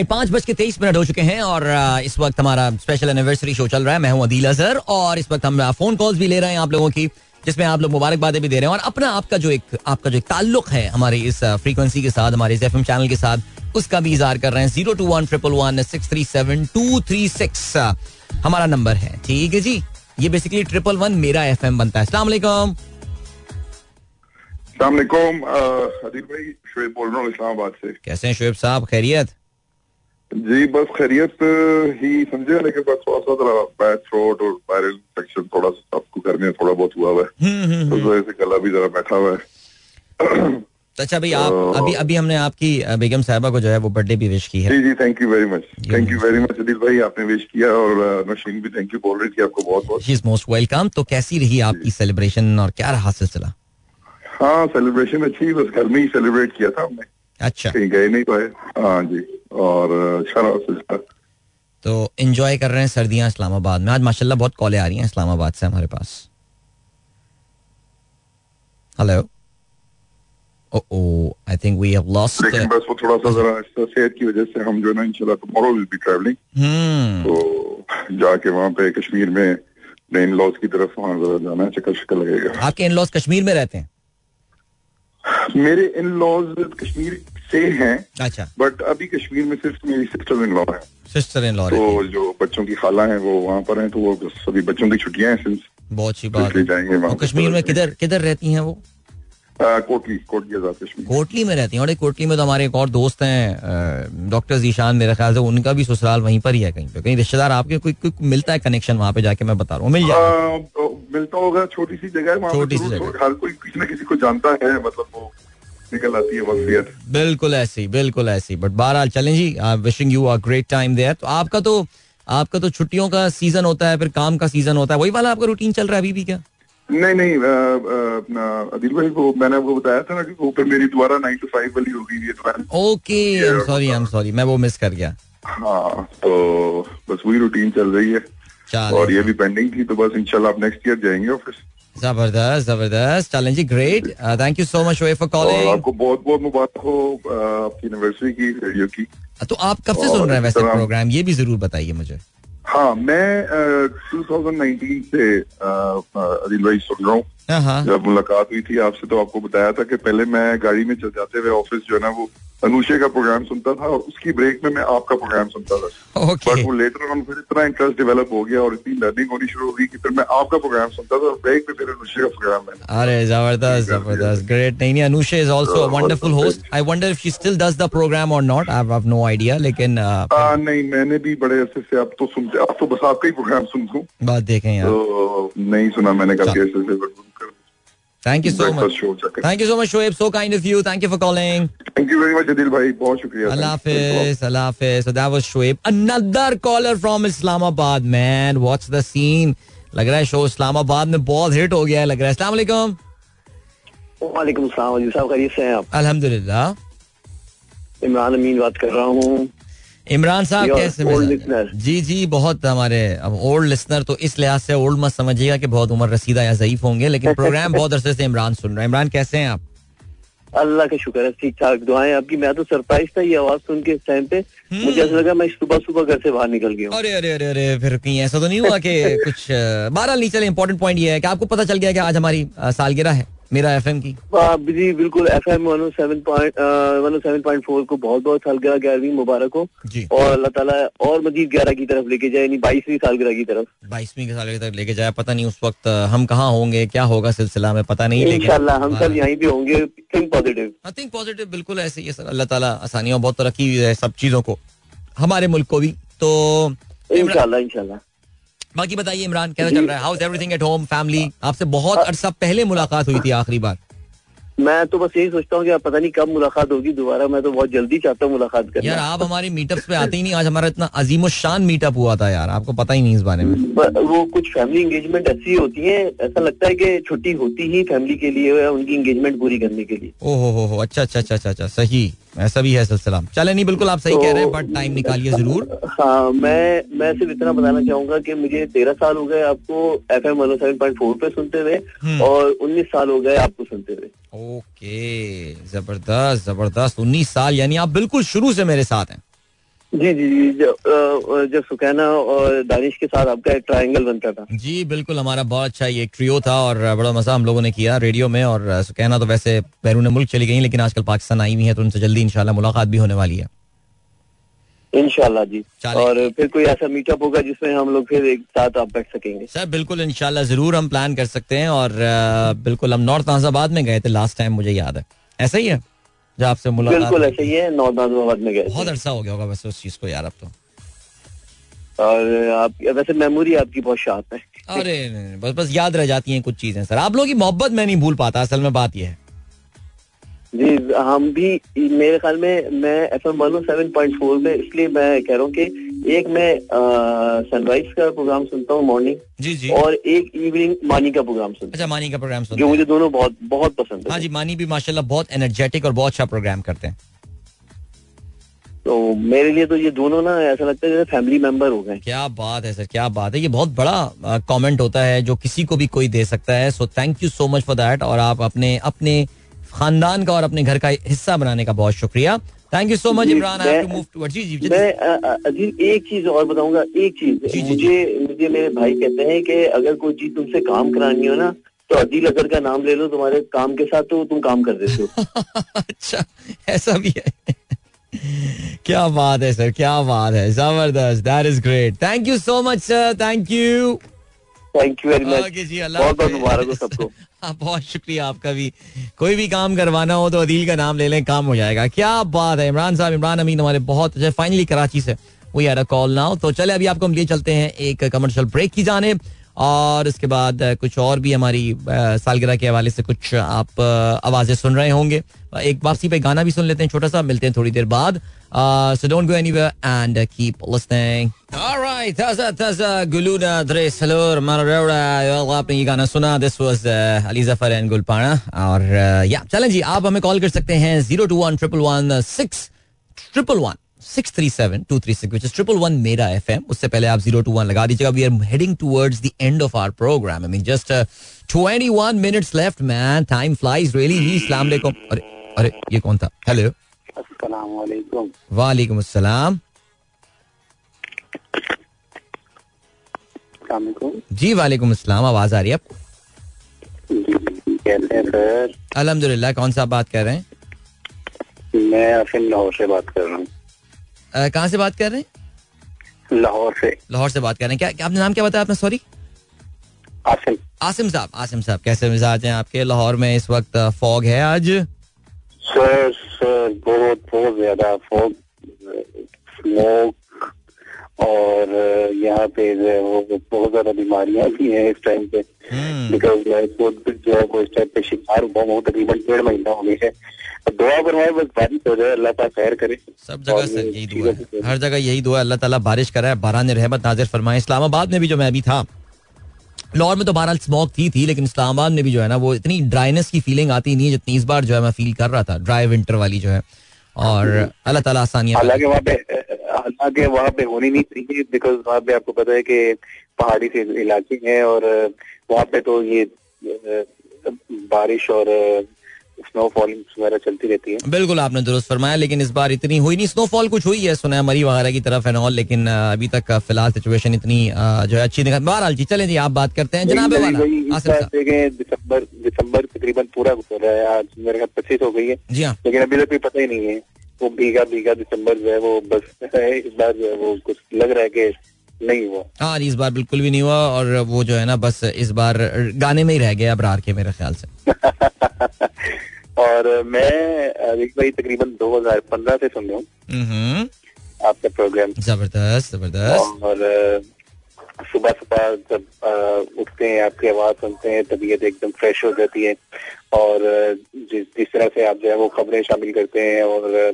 पाँच बज के तेईस मिनट हो चुके हैं और इस वक्त हमारा स्पेशल एनिवर्सरी शो चल रहा है। मैं हूँ अदील अजहर और इस वक्त हम फ़ोन कॉल्स भी ले रहे हैं आप लोगों की, जिसमें आप लोग मुबारकबादें भी दे रहे हैं। और अपना आपका जो एक, आपका जो एक ताल्लुक है हमारी इस फ्रीक्वेंसी के साथ, हमारे इस एफ़ चैनल के साथ, उसका भी इजहार कर रहे हैं। Zero two one triple one six three seven two three six हमारा नंबर है। ठीक है जी? ये बेसिकली ट्रिपल वन मेरा एफएम बनता है। अस्सलाम वालेकुम। सलामकुम अदील भाई शुएब बोल रहा हूँ इस्लामाबाद से। कैसे हैं शुएब साहब? खैरियत? जी बस खैरियत ही समझे? लेकिन बस थोड़ा सा जरा बैड थ्रोट और वायरल इन्फेक्शन थोड़ा सा आपको घर में थोड़ा बहुत हुआ हुआ है। तो उस वजह से गला भी जरा बैठा हुआ है। तो अच्छा भाई आप अभी अभी हमने आपकी बेगम साहबा को जो है वो बर्थडे भी विश की है। जी जी thank you very much thank you very much Adeel भाई आपने विश किया और नशीन भी थैंक यू बोल रही थी आपको बहुत बहुत। शी इज़ मोस्ट वेलकम तो कैसी रही आपकी सेलिब्रेशन और क्या रहा सिलसिला? हाँ सेलिब्रेशन अच्छी बस घर में ही सेलिब्रेट किया था हमने। अच्छा। कहीं गए नहीं पाए हाँ जी और अच्छा रहा सिलसिला। तो एंजॉय कर रहे हैं सर्दियाँ इस्लामाबाद में। आज माशाल्लाह बहुत कॉलें आ रही हैं इस्लामाबाद से हमारे पास। Hello I think we have lost लेकिन बस वो थोड़ा सा जरा सेहत की वजह से हम जो है ना इंशाल्लाह टुमारो विल बी ट्रैवलिंग तो जाके वहाँ पे कश्मीर में इन लॉज की तरफ़ वहाँ जरा जाना है चक्कर शक्कर लगेगा। आपके इन लॉज कश्मीर में रहते हैं? मेरे इन लॉज कश्मीर से हैं अच्छा। बट अभी कश्मीर में सिर्फ़ मेरी सिस्टर इन लॉ है। सिस्टर इन लॉ तो जो बच्चों की खाला है वो वहाँ पर हैं तो वो सभी बच्चों की छुट्टियाँ हैं सिंस बहुत अच्छी बात है। जाएँगे कश्मीर में किधर किधर रहती हैं वो? कोटली कोटली कोटली में रहती हैं। और कोटली में तो हमारे एक और दोस्त हैं डॉक्टर जीशान मेरे ख्याल से उनका भी ससुराल वहीं पर ही है कहीं पे। कहीं रिश्तेदार आपके कोई कोई मिलता है कनेक्शन वहाँ पे जाके? मैं बता रहा हूँ मिल जाए तो मिलता होगा छोटी सी जगह है छोटी सी जगह। हर कोई किसी न किसी को जानता है मतलब वो निकल आती है बिल्कुल ऐसी बिल्कुल ऐसी। बट बहरहाल चलें जी wishing you a great time there तो आपका तो आपका तो छुट्टियों का सीज़न होता है फिर काम का सीज़न होता है। वही वाला आपका रूटीन चल रहा है अभी भी क्या? नहीं नहीं अदिल भाई को मैंने आपको बताया था ना कि वो फिर मेरी दोबारा नाइन टू फाइव वाली हो गई है तो okay I am sorry I am sorry मैं वो मिस कर गया। हाँ तो बस वही रूटीन चल रही है। और ये भी पेंडिंग थी तो बस इंशाल्लाह आप नेक्स्ट ईयर जाएँगे ऑफ़िस ज़बरदस्त ज़बरदस्त चलें जी great thank you so much Shoaib for calling आपको बहुत बहुत मुबारक हो आपकी एनिवर्सरी की रेडियो की। तो आप कब से सुन रहे हैं वैसे प्रोग्राम ये भी ज़रूर बताइए मुझे। हाँ मैं टू थाउज़ेंड नाइनटीन से अ, अ, भाई सुन रहा हूँ। हाँ हाँ। जब मुलाकात हुई थी आपसे तो आपको बताया था कि पहले मैं गाड़ी में चल जाते हुए ऑफ़िस जो है ना वो अनुषे का प्रोग्राम सुनता था और उसकी ब्रेक में मैं आपका प्रोग्राम सुनता था। ओके बट वो लेटर ऑन फिर इतना इंटरेस्ट डेवलप हो गया और इतनी लर्निंग होनी शुरू हो गई कि फिर मैं आपका प्रोग्राम सुनता था और ब्रेक में फिर अनुषे का प्रोग्राम है अरे ज़बरदस्त ज़बरदस्त। ग्रेट नहीं नहीं Anusha is also a wonderful host I wonder if she still does the program और not I have no idea लेकिन uh, नहीं मैंने भी बड़े अरसे से आप तो सुनते आप तो बस आपका ही प्रोग्राम सुनता हूँ बात देखें यार। तो नहीं सुना मैंने काफ़ी अरसे से thank you so breakfast much show चक्कर thank you so much Shoaib so kind of you thank you for calling thank you very much Adil भाई बहुत शुक्रिया Allah Thanks. Thanks a lot. Hafiz, Allah Hafiz. So that was Shoaib. Another caller from Islamabad, man. What's the scene? लग रहा है शो इस्लामाबाद में बहुत हिट हो गया है लग रहा है अस्सलाम वालेकुम वालेकुम सलाम जी साहब खैरियत से हैं आप अल्हम्दुलिल्लाह इमरान अमीन बात कर रहा हूँ इमरान साहब कैसे. जी जी बहुत हमारे अब ओल्ड लिसनर तो इस लिहाज से ओल्ड मत समझिएगा कि बहुत उम्र रसीदा या ज़यीफ होंगे लेकिन प्रोग्राम बहुत अरसे से इमरान सुन रहे हैं। इमरान कैसे हैं आप? अल्लाह का शुक्र है ठीक ठाक दुआएँ आपकी। मैं तो सरप्राइज़ था ये आवाज़ सुन के इस टाइम पे। मुझे ऐसा लगा मैं सुबह सुबह घर से बाहर निकल गया हूँ। अरे अरे अरे अरे फिर कहीं ऐसा तो नहीं हुआ कि कुछ बहरहाल नहीं चले इंपॉर्टेंट पॉइंट ये है कि आपको पता चल गया कि आज हमारी सालगिरह है। मेरा एफएम की। जी बिल्कुल F M one seven point one seven point four को बहुत बहुत सालगिरह ग्यारहवीं मुबारक हो। जी। और अल्लाह ताला और मजीद ग्यारह की तरफ़ लेके जाए यानी बाईसवीं सालगिरह की तरफ़। बाईसवीं के साल तक लेके जाए पता नहीं उस वक्त हम कहाँ होंगे क्या होगा सिलसिला में पता नहीं लेकिन हम सब यहीं पे होंगे थिंक पॉजिटिव थिंक पॉजिटिव बिल्कुल ऐसे ही है सर अल्लाह ताला आसानियों बहुत तरक्की हुई है सब चीज़ों को हमारे मुल्क को भी तो इंशाल्लाह इंशाल्लाह। बाकी बताइए इमरान कैसा चल रहा है? How's everything at home family आपसे बहुत अरसा पहले मुलाकात हुई थी आखिरी बार। मैं तो बस यही सोचता हूँ कि पता नहीं कब मुलाकात होगी दोबारा मैं तो बहुत जल्दी चाहता हूँ मुलाकात करना। यार आप हमारे मीटअप्स पे आते ही नहीं आज हमारा इतना अजीम शान मीटअप हुआ था यार आपको पता ही नहीं इस बारे में। वो कुछ फैमिली एंगेजमेंट ऐसी होती है ऐसा लगता है कि छुट्टी होती ही फैमिली के लिए उनकी एंगेजमेंट पूरी करने के लिए। ओ हो हो अच्छा अच्छा अच्छा अच्छा अच्छा सही ऐसा भी है सिलसिला चले नहीं बिल्कुल आप सही कह रहे हैं बट टाइम निकालिए ज़रूर। हाँ मैं मैं सिर्फ़ इतना बताना चाहूँगा कि मुझे तेरह साल हो गए आपको F M one seven point four पे सुनते हुए हम्म। और उन्नीस साल हो गए आपको सुनते हुए। ओके ज़बरदस्त ज़बरदस्त। उन्नीस साल यानी आप बिल्कुल शुरू से मेरे साथ हैं। जी जी जी जब जब सुकैना और दानिश के साथ आपका एक ट्रायंगल बनता था। जी बिल्कुल हमारा बहुत अच्छा ये ट्रियो था और बड़ा मज़ा हम लोगों ने किया रेडियो में और सुकैना तो वैसे बैरून मुल्क चली गई लेकिन आजकल पाकिस्तान आई हुई है तो उनसे जल्दी इंशाल्लाह मुलाकात भी होने वाली है। इंशाल्लाह जी। और फिर कोई ऐसा मीटअप होगा जिसमें हम लोग फिर एक साथ आप बैठ सकेंगे। सर बिल्कुल इंशाल्लाह ज़रूर हम प्लान कर सकते हैं और बिल्कुल हम नॉर्थ नाजाबाद में गए थे लास्ट टाइम मुझे याद है। ऐसा ही है? जो आपसे मुलाकात बिल्कुल ऐसे ही है नॉर्थ नाजमाबाद में गए बहुत अरसा हो गया होगा वैसे उस चीज़ को यार अब तो। और आप वैसे मेमोरी आपकी बहुत शार्प है। अरे नहीं, नहीं, बस बस याद रह जाती हैं कुछ चीज़ें सर। आप लोगों की मोहब्बत मैं नहीं भूल पाता असल में बात यह है। जी हम भी मेरे ख्याल में मैं F M one seven point four में इसलिए मैं कह रहा हूँ कि एक मैं सनराइज का प्रोग्राम सुनता हूँ मॉर्निंग जी जी। और एक इवनिंग मानी का प्रोग्राम सुनता अच्छा मानी का प्रोग्राम हूँ सुनते जो मुझे दोनों बहुत बहुत पसंद है। हाँ जी मानी भी माशाल्लाह बहुत एनर्जेटिक और बहुत अच्छा प्रोग्राम करते हैं। तो मेरे लिए तो ये दोनों ना ऐसा लगता है जैसे फैमिली मेंबर हो गए। क्या बात है सर क्या बात है। ये बहुत बड़ा कमेंट होता है जो किसी को भी कोई दे सकता है। So thank you so much for that और आप अपने अपने खानदान का और अपने घर का हिस्सा बनाने का बहुत शुक्रिया। Thank you so much Imran I to move towards जी मैं अ, अ, एक चीज़ और बताऊँगा एक चीज़। जी, जी, मुझे मुझे मेरे भाई कहते हैं कि अगर कोई चीज़ तुमसे काम करानी हो ना तो अदील अगर का नाम ले लो तुम्हारे काम के साथ तो तुम काम कर देते हो। अच्छा ऐसा भी है। क्या बात है सर क्या बात है। ज़बरदस्त that is great thank you so much sir thank you thank you very much बहुत बहुत मुबारक हो सबको। बहुत शुक्रिया आपका भी। कोई भी काम करवाना हो तो अदील का नाम ले लें, काम हो जाएगा। क्या बात है, इमरान साहब, इमरान अमीन हमारे बहुत अच्छे फाइनली कराची से। वी यार अ कॉल नाउ तो चले, अभी आपको हम लिए चलते हैं एक कमर्शियल ब्रेक की जाने। और इसके बाद कुछ और भी हमारी सालगिरह के हवाले से कुछ आप आवाज़ें सुन रहे होंगे। एक वापसी पे गाना भी सुन लेते हैं छोटा सा, मिलते हैं थोड़ी देर बाद। So don't go anywhere and keep listening alright ताज़ा ताज़ा गुलूना द्रे सलोर मारोड़ा आपने ये गाना सुना this was Ali Zafar and Gulpanra और या चलें जी आप हमें कॉल कर सकते हैं zero two one triple one six triple one six three seven two three six which is triple one मेरा एफ़ एम उससे पहले आप ज़ीरो टू वन लगा दीजिएगा we are heading towards the end of our program I mean just twenty one minutes left man time flies really Islam अरे अरे ये कौन था हेलो अस्सलाम वालेकुम अस्सलाम जी वालेकुम अस्सलाम आवाज़ आ रही है आपको सर अल्हम्दुलिल्लाह कौन सा बात कर रहे हैं मैं अफिन लाहौर से बात कर रहा हूँ कहाँ से बात कर रहे हैं? लाहौर से। लाहौर से बात कर रहे हैं। क्या, क्या आपने नाम क्या बताया आपने सॉरी आसिम। आसिम साहब आसिम साहब कैसे मिजाज हैं आपके? लाहौर में इस वक्त फॉग है आज? सर सर बहुत बहुत ज़्यादा फॉग स्मोक और यहाँ पे जो है वो बहुत ज़्यादा बीमारियाँ भी हैं इस टाइम पे। बिकॉज़ मैं खुद जो है वो इस टाइम पे शिकार हुआ हूँ तकरीबन डेढ़ महीना हो गया है। दुआ करवाए बस बारिश हो जाए अल्लाह पाक खैर करे। सब जगह से यही दुआ है हर जगह यही दुआ अल्लाह ताला बारिश कराए बारान रहमत नाजिर फरमाए। इस्लामाबाद में भी जो मैं अभी था लाहौर में तो बहरहाल स्मोक थी थी लेकिन इस्लामाबाद में भी जो है ना वो इतनी ड्राइनेस की फीलिंग आती नहीं है जितनी इस बार जो है मैं फील कर रहा था ड्राई विंटर वाली जो है। और अल्लाह ताला आसानियाँ हालाँकि वहाँ पे हालाँकि वहाँ पे होनी नहीं चाहिए बिकॉज़ वहाँ पे आपको पता है कि पहाड़ी से इलाके हैं और वहाँ पे तो ये बारिश और स्नोफॉल वगैरह चलती रहती है। बिल्कुल आपने दुरुस्त फरमाया लेकिन इस बार इतनी हुई नहीं। स्नोफॉल कुछ हुई है सुना मरी वगैरह की तरफ़ एंड लेकिन अभी तक फ़िलहाल सिचुएशन इतनी जो है अच्छी दिखा बहरहाल जी चले जी आप बात करते हैं। जनाब दिसंबर दिसंबर तकरीबन पूरा गुजर रहा है। आज मेरे ख्याल पच्चीस हो गई है। जी हाँ। लेकिन अभी तक कोई पता ही नहीं है। वो भीगा भीगा दिसंबर जो है वो बस इस बार जो है वो कुछ लग रहा है कि नहीं हुआ। हाँ इस बार बिल्कुल भी नहीं हुआ और वो जो है ना बस इस बार गाने में ही रह गया अबरार के मेरे ख्याल से। और मैं भाई तकरीबन 2015 से सुन रहा हूँ। आपका प्रोग्राम ज़बरदस्त ज़बरदस्त। और सुबह सुबह जब उठते हैं आपकी आवाज़ सुनते हैं तबीयत एकदम फ्रेश हो जाती है। और जिस जिस तरह से आप जो है वो खबरें शामिल करते हैं और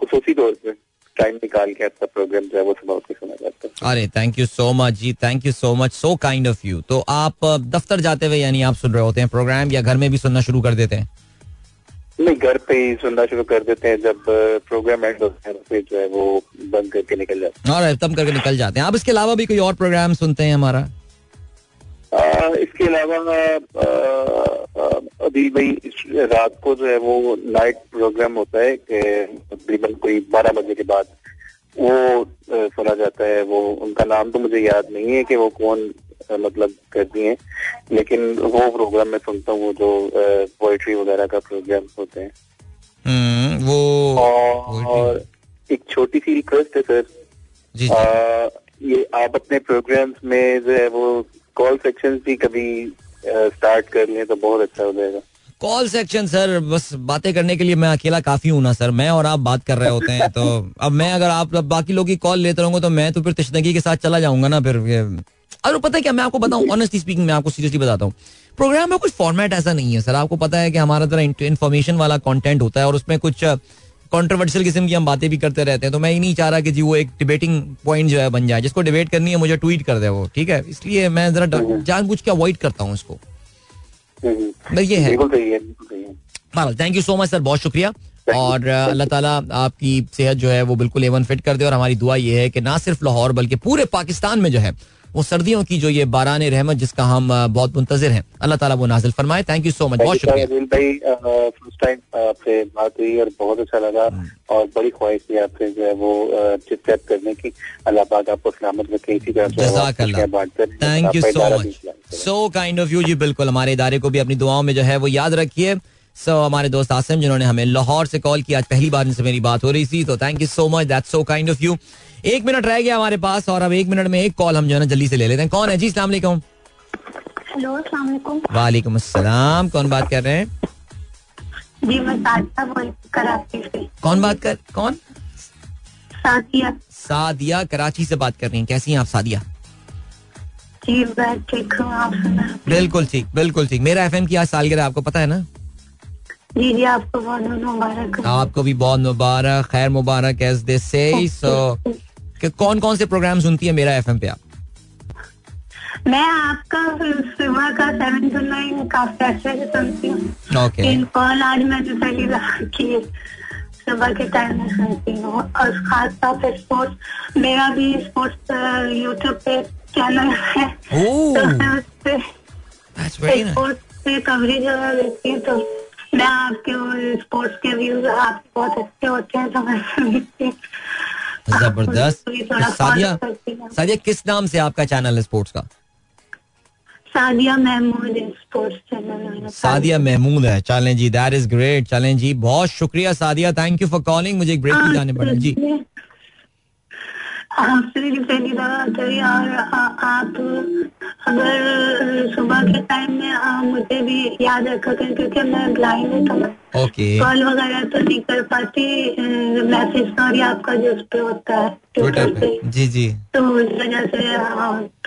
खसूसी तौर पर टाइम निकाल के आपका प्रोग्राम जो है वो सुबह उठ के सुना जाता है अरे thank you so much ji thank you so much so kind of you तो आप दफ्तर जाते हुए यानी आप सुन रहे होते हैं प्रोग्राम या घर में भी सुनना शुरू कर देते हैं? नहीं घर पे ही सुनना शुरू कर देते हैं जब प्रोग्राम एंड होता है फिर जो है वो बंद करके निकल जाते हैं। और तब करके निकल जाते हैं। आप इसके अलावा भी कोई और प्रोग्राम सुनते हैं हमारा? इसके अलावा अदिल भाई रात को जो है वो नाइट प्रोग्राम होता है कि तकरीबन कोई बारह बजे के बाद वो सुना जाता है वो उनका नाम तो मुझे याद नहीं है कि वो कौन मतलब करती हैं लेकिन वो प्रोग्राम मैं सुनता हूँ वो जो पोइट्री वगैरह का प्रोग्राम होते हैं। हम्म, वो और एक छोटी सी रिक्वेस्ट है सर जी, जी, आ, ये आप अपने प्रोग्राम्स में जो है वो कॉल सेक्शन भी कभी स्टार्ट कर लें तो बहुत अच्छा हो जाएगा। कॉल सेक्शन सर बस बातें करने के लिए मैं अकेला काफ़ी हूँ ना सर मैं और आप बात कर रहे होते हैं तो अब मैं अगर आप बाकी लोग की कॉल लेते रहूँगा तो मैं तो फिर तशनगी के साथ चला जाऊँगा ना फिर अरे, पता है क्या? मैं आपको बताऊँ ऑनेस्टली स्पीकिंग मैं आपको सीरियसली बताता हूँ। प्रोग्राम में कुछ फॉर्मेट ऐसा नहीं है सर आपको पता है कि हमारा तरह इन्फॉर्मेशन वाला कॉन्टेंट होता है और उसमें कुछ कॉन्ट्रोवर्शियल किस्म की हम बातें भी करते रहते हैं तो मैं ही नहीं चाह रहा कि जी वो एक डिबेटिंग पॉइंट जो है बन जाए। जिसको डिबेट करनी है मुझे ट्वीट कर दे वो ठीक है? इसलिए मैं जरा जानबूझ के अवॉइड करता हूँ इसको ये है। Thank you so much sir बहुत शुक्रिया। और अल्लाह ताला आपकी सेहत जो है वो बिल्कुल एवन फिट कर दे और हमारी दुआ ये है कि ना सिर्फ़ लाहौर बल्कि पूरे पाकिस्तान में जो है वो सर्दियों की जो ये बारान रहमत जिसका हम बहुत मुंतजर हैं। अल्लाह ताला वो नाजिल फरमाए। थैंक यू सो मच बहुत शुक्रिया। भाई फ़र्स्ट टाइम आपसे बात हुई और बहुत अच्छा लगा और बड़ी ख्वाहिश थी आपसे जो है वो चिट करने की। अल्लाह पाक आपको सलामत रखे। इसी तरह thank you so much so kind of you जी बिल्कुल। हमारे इदारे को भी अपनी दुआओं में जो है वो याद रखिए। सो so, हमारे दोस्त आसिम जिन्होंने हमें लाहौर से कॉल किया आज पहली बार इनसे मेरी बात हो रही थी तो thank you so much that's so kind of you एक मिनट रह गया हमारे पास और अब एक मिनट में एक कॉल हम जो है ना जल्दी से ले लेते हैं। कौन है? जी सलाम हेलो वालेकुम। अस्सलाम। कौन बात कर रहे हैं? जी मैं सादिया बोल कराची से। कौन बात कर कौन? सादिया। सादिया कराची से बात कर रही हैं। कैसी हैं आप सादिया? जी मैं ठीक हूँ आप बिल्कुल ठीक बिल्कुल ठीक। मेरा एफएम की आज सालगिरह आपको पता है ना? जी जी आपको बहुत बहुत मुबारक आपको भी बहुत मुबारक खैर मुबारक एज दे से सो कि कौन कौन से प्रोग्राम सुनती है मेरा एफएम पे आप? मैं आपका सुबह का सेवन टू नाइन काफ़ी अच्छे से सुनती हूँ। ओके इन कॉल आज मैंने पहली बार की सुबह के टाइम में सुनती हूँ। और खास तौर पे स्पोर्ट्स मेरा भी स्पोर्ट्स यूट्यूब पे चैनल है। ओह तो उस पे स्पोर्ट्स पे कवरेज देखती हूँ तो मैं आपके स्पोर्ट्स के व्यूज़ आपके बहुत अच्छे होते हैं तो मैं सुनती हूँ। ज़बरदस्त। सादिया हूँ। सादिया किस नाम से आपका चैनल है स्पोर्ट्स का? सादिया महमूद स्पोर्ट्स चैनल सादिया महमूद है। चलें जी दैट इज़ ग्रेट चलें जी बहुत शुक्रिया Sadia thank you for calling मुझे एक ब्रेक भी जाने पड़े। जी। आपसे भी पहली दफ़ा करी और आ- आप अगर सुबह के टाइम में आ, मुझे भी याद रखा करें क्योंकि मैं ब्लाइंड हूँ तो ओके कॉल वगैरह तो नहीं कर पाती मैसेज सॉरी आपका जो उस पे होता है ट्विटर पे? जी जी। तो उस वजह से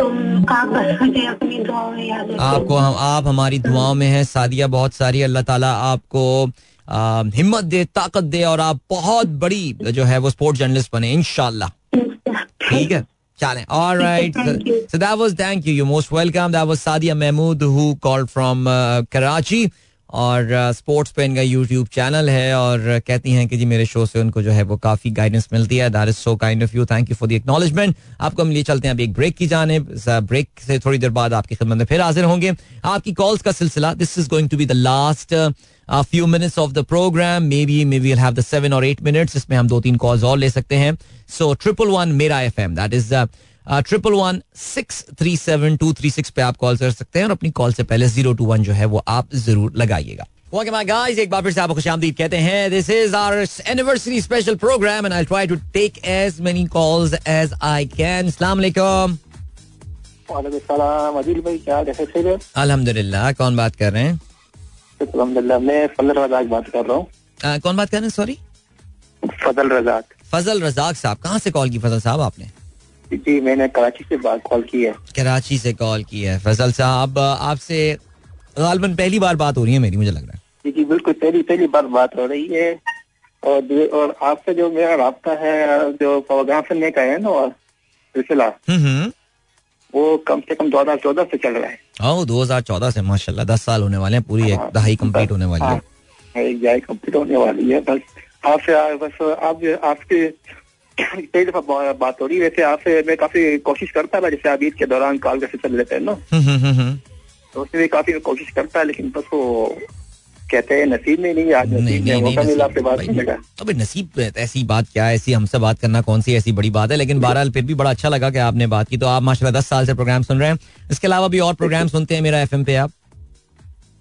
तुम आप बस मुझे अपनी दुआओं में याद आपको हम आप हमारी दुआओं में हैं सादिया बहुत सारी अल्लाह ताला आपको हिम्मत दे ताकत दे और आप बहुत बड़ी जो है वो स्पोर्ट्स जर्नलिस्ट बने इनशाला ठीक है चलें all right so that was thank you you most welcome that was Sadia Mahmood who called from Karachi और स्पोर्ट्स पे इनका यूट्यूब चैनल है और uh, कहती हैं कि जी मेरे शो से उनको जो है वो काफ़ी गाइडेंस मिलती है। That is so kind of you thank you for the acknowledgement आपको हम लिए चलते हैं अभी एक ब्रेक की जाने। ब्रेक से थोड़ी देर बाद आपकी खिदमत में फिर हाजिर होंगे। आपकी कॉल्स का सिलसिला this is going to be the last a few minutes of the program maybe maybe we'll have the seven or eight minutes इसमें हम दो तीन कॉल्स और ले सकते हैं। So triple one मेरा F M that is triple one six three seven two three six पे आप कॉल कर सकते हैं और अपनी कॉल से पहले ज़ीरो टू वन जो है वो आप ज़रूर लगाइएगा। Okay, my guys, एक बार फिर से आपको खुशामदीद कहते हैं। This is our anniversary special program and I try to take as many calls as I can अस्सलाम वालेकुम वालेकुम सलाम अदिल भाई क्या कैसे थे अल्हम्दुलिल्लाह कौन बात कर रहे हैं? अलहमदिल्ला मैं फजल रजाक बात कर रहा हूँ। कौन बात कर रहे हैं? सॉरी फजल रजाक। फजल रजाक साहब कहाँ से कॉल की फजल साहब आपने? जी मैंने कराची से बात कॉल की है। कराची से कॉल की है फजल साहब। आपसे गालबन पहली बार बात हो रही है मेरी मुझे लग रहा है। जी जी बिल्कुल पहली पहली बार बात हो रही है। और और आपसे जो मेरा रबता है जो प्रोग्राम का है ना सिलसिला हम्म हम्म। वो कम से कम दो हज़ार चौदह से चल रहा है। ओ 2014 से माशाल्लाह दस साल होने वाले हैं पूरी एक दहाई कंप्लीट होने वाली है हाँ, एक कंप्लीट होने वाली है बस आपसे बस आप आपके कई दफ़ा बात हो रही है वैसे आपसे मैं काफ़ी कोशिश करता था जैसे आप ईद के दौरान कॉल का सिलसिला लेते हैं ना हम्म, हम्म, हम्म। तो उसमें भी काफ़ी कोशिश करता है लेकिन बस वो कहते हैं नसीब में नहीं आज नसीब में मौका मिला आपसे नसीब बात भाई, करने का। अबे नसीब ऐसी बात क्या है ऐसी हमसे बात करना कौन सी ऐसी बड़ी बात है? लेकिन बहरहाल फिर भी बड़ा अच्छा लगा कि आपने बात की। तो आप माशाल्लाह दस साल से प्रोग्राम सुन रहे हैं। इसके अलावा भी और प्रोग्राम सुनते हैं मेरा एफएम पे आप?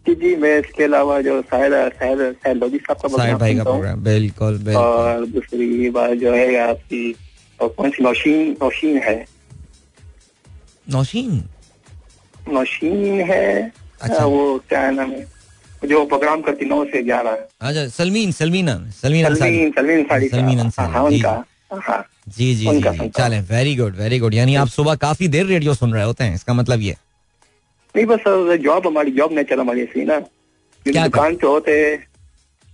जी जी मैं इसके अलावा जो लोधी साहब का भाई का प्रोग्राम बिल्कुल बिल्कुल। और दूसरी बात जो है आपकी और कौन सी नौशीन नौशीन है। नौशीन? नौशीन है अच्छा। वो क्या नाम है? जो प्रोग्राम करती नौ से ग्यारह। अच्छा सलमीन सलमीना सलमीन सलमीन सलमीन अंसारी सलमीन हाँ, अंसारी, हाँ जी। उनका। हाँ जी जी जी उनका जी हूँ। चलें वेरी गुड वेरी गुड यानी आप सुबह काफ़ी देर रेडियो सुन रहे होते हैं इसका मतलब ये। नहीं बस जॉब हमारी जॉब नेचर हमारी ऐसी ना। क्या दुकान पे होते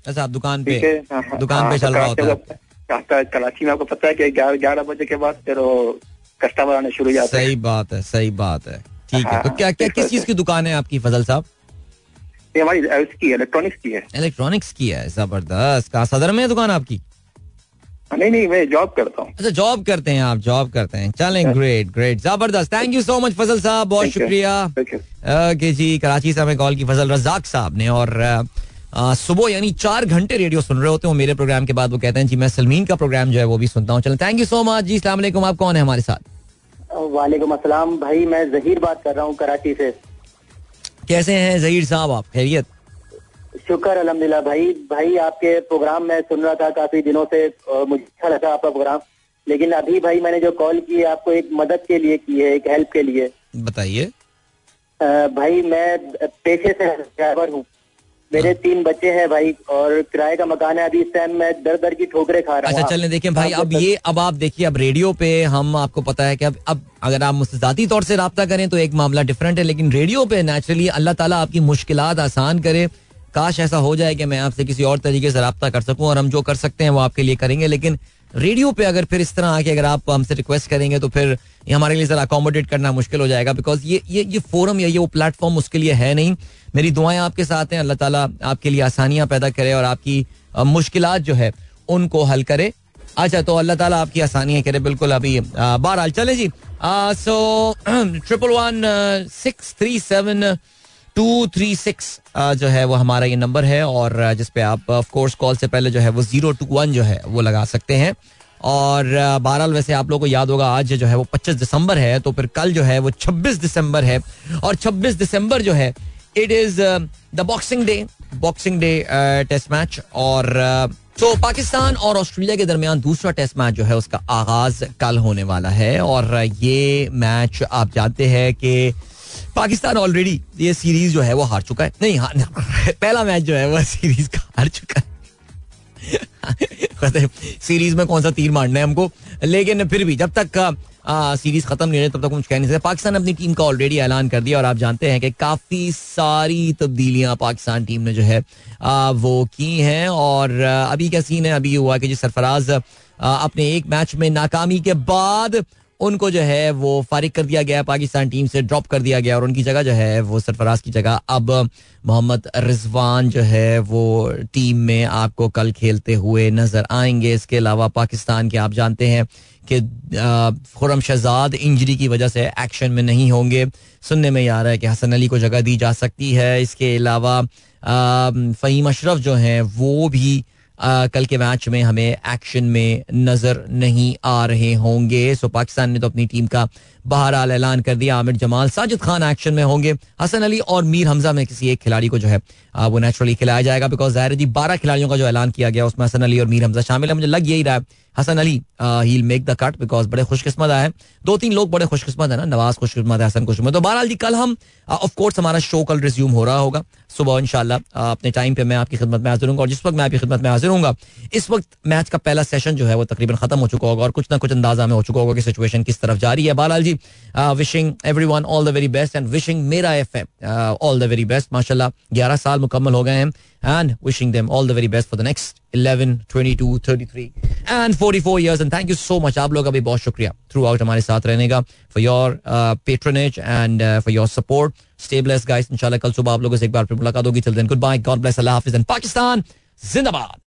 अच्छा आप दुकान पे। हाँ, दुकान पे चल रहा होता है। कराची में आपको पता है कि ग्यारह ग्यारह बजे के बाद फिर कस्टमर आने शुरू हो जाते हैं। सही बात है सही बात है। ठीक हाँ, तो क्या क्या किस चीज़ की दुकान है आपकी फजल साहब? ये हमारी इलेक्ट्रॉनिक्स की है। इलेक्ट्रॉनिक्स की है ज़बरदस्त। कहा सदर में है दुकान आपकी? नहीं नहीं मैं जॉब करता हूँ। अच्छा जॉब करते हैं आप जॉब करते हैं। चलें ग्रेट ग्रेट ज़बरदस्त। Thank you so much Fazal साहब बहुत शुक्रिया। Thank ओके जी कराची से हमें कॉल की फजल रजाक साहब ने और सुबह यानी चार घंटे रेडियो सुन रहे होते हैं। मेरे प्रोग्राम के बाद वो कहते हैं जी मैं सलमीन का प्रोग्राम जो है वो भी सुनता हूँ। चलें थैंक यू सो मच जी सलाम आप कौन है हमारे साथ? वालेकुम अस्सलाम भाई मैं जहीर बात कर रहा हूँ कराची से। कैसे हैं जहीर साहब आप? खैरियत। शुक्र अलहमदिल्ला भाई भाई आपके प्रोग्राम में सुन रहा था काफ़ी दिनों से मुझे अच्छा लगा आपका प्रोग्राम। लेकिन अभी भाई मैंने जो कॉल की है आपको एक मदद के लिए की है एक हेल्प के लिए। बताइए। भाई मैं पेशे से ड्राइवर हूँ। मेरे तीन बच्चे हैं भाई और किराए का मकान है अभी इस टाइम मैं दर दर की ठोकरे खा रहा हूँ। अच्छा चलने देखिए भाई अब ये अब आप देखिए अब रेडियो पे हम आपको पता है कि अब अब अगर आप मुझसे जाती तौर से रब्ता करें तो एक मामला डिफरेंट है लेकिन रेडियो पे नेचुरली अल्लाह ताला आपकी मुश्किल आसान करे। काश ऐसा हो जाए कि मैं आपसे किसी और तरीके से रब्ता कर सकूँ और हम जो कर सकते हैं वो आपके लिए करेंगे लेकिन रेडियो पे अगर फिर इस तरह आके अगर आप हमसे रिक्वेस्ट करेंगे तो फिर ये हमारे लिए जरा अकोमोडेट करना मुश्किल हो जाएगा बिकॉज़ ये ये ये फोरम या ये वो प्लेटफॉर्म उसके लिए है नहीं। मेरी दुआएँ आपके साथ हैं, अल्लाह ताला आपके लिए आसानियाँ पैदा करे और आपकी मुश्किल जो है, उनको हल करे। अच्छा तो अल्लाह ताला आपकी आसानियाँ करे, बिल्कुल अभी बहरहाल, चले जी। So triple one six three seven two three six जो है वो हमारा ये नंबर है और जिसपे आप ऑफ़ कोर्स कॉल से पहले जो है वो ज़ीरो टू वन जो है वो लगा सकते हैं। और बहरहाल वैसे आप लोगों को याद होगा, आज जो है वो 25 दिसंबर है तो फिर कल जो है वो 26 दिसंबर है। और 26 दिसंबर जो है it is the boxing day boxing day test match और तो पाकिस्तान और ऑस्ट्रेलिया के दरमियान दूसरा टेस्ट मैच जो है उसका आगाज़ कल होने वाला है। और ये मैच आप जानते हैं कि पाकिस्तान ऑलरेडी ये सीरीज़ जो है वो हार चुका है। नहीं हार पहला मैच जो है वो सीरीज़ का हार चुका है। सीरीज़ में कौन सा तीर मारना है हमको? लेकिन फिर भी जब तक आ, सीरीज़ खत्म नहीं हो तब तक कुछ कह नहीं सकते। पाकिस्तान अपनी टीम का ऑलरेडी ऐलान कर दिया और आप जानते हैं कि काफ़ी सारी तब्दीलियाँ पाकिस्तान टीम ने जो है आ, वो की हैं। और अभी क्या सीन है? अभी हुआ कि जी सरफराज अपने एक मैच में नाकामी के बाद उनको जो है वो फारिग कर दिया गया, पाकिस्तान टीम से ड्रॉप कर दिया गया और उनकी जगह जो है वो सरफराज की जगह अब मोहम्मद रिजवान जो है वो टीम में आपको कल खेलते हुए नज़र आएँगे। इसके अलावा पाकिस्तान के आप जानते हैं कि खुरम शहजाद इंजरी की वजह से एक्शन में नहीं होंगे। सुनने में आ रहा है कि हसन अली को जगह दी जा सकती है। इसके अलावा फ़हीम अशरफ जो हैं वो भी कल के मैच में हमें एक्शन में नज़र नहीं आ रहे होंगे। सो पाकिस्तान ने तो अपनी टीम का बहरहाल ऐलान कर दिया। आमिर जमाल, साजिद खान एक्शन में होंगे। हसन अली और मीर हमजा में किसी एक खिलाड़ी को जो है वो नेचुरली खिलाया जाएगा बिकॉज़ ज़ाहिर जी, बारह खिलाड़ियों का जो ऐलान किया गया, उसमें हसन अली और मीर हमजा शामिल है। मुझे लग यही रहा है हसन अली ही मेक द कट बिकॉज़ बड़े खुशकिस्मत आए। दो तीन लोग बड़े खुशकिस्मत है ना, नवाज़ खुशकिस्मत है, हसन खुशकिस्मत तो बहरहाल जी, कल हम ऑफ़ कोर्स हमारा शो कल रिज्यूम हो रहा होगा। सुबह इंशाल्लाह अपने टाइम पे मैं आपकी खिदमत में हाजिर हूँ और जिस वक्त मैं आपकी खिदमत में हाजिर हूँ इस वक्त मैच का पहला सेशन जो है वो तकरीबन खत्म हो चुका होगा और कुछ ना कुछ अंदाज़ा में हो चुका होगा कि सिचुएशन किस तरफ़ जा रही है। बहरहाल जी wishing every one all the very best and wishing मेरा F all the very best माशाल्लाह, ग्यारह साल मुकम्मल हो गए हैं and wishing them all the very best for the next 11, 22, 33 and 44 years. And thank you so much. आप लोग का भी बहुत शुक्रिया थ्रू आउट हमारे साथ रहने का for your uh, patronage and uh, for your support. Stay blessed guys. इंशाल्लाह कल सुबह आप लोगों से एक बार फिर मुलाकात होगी. Till then, goodbye. God bless. Allah Hafiz and Pakistan. Zindabad.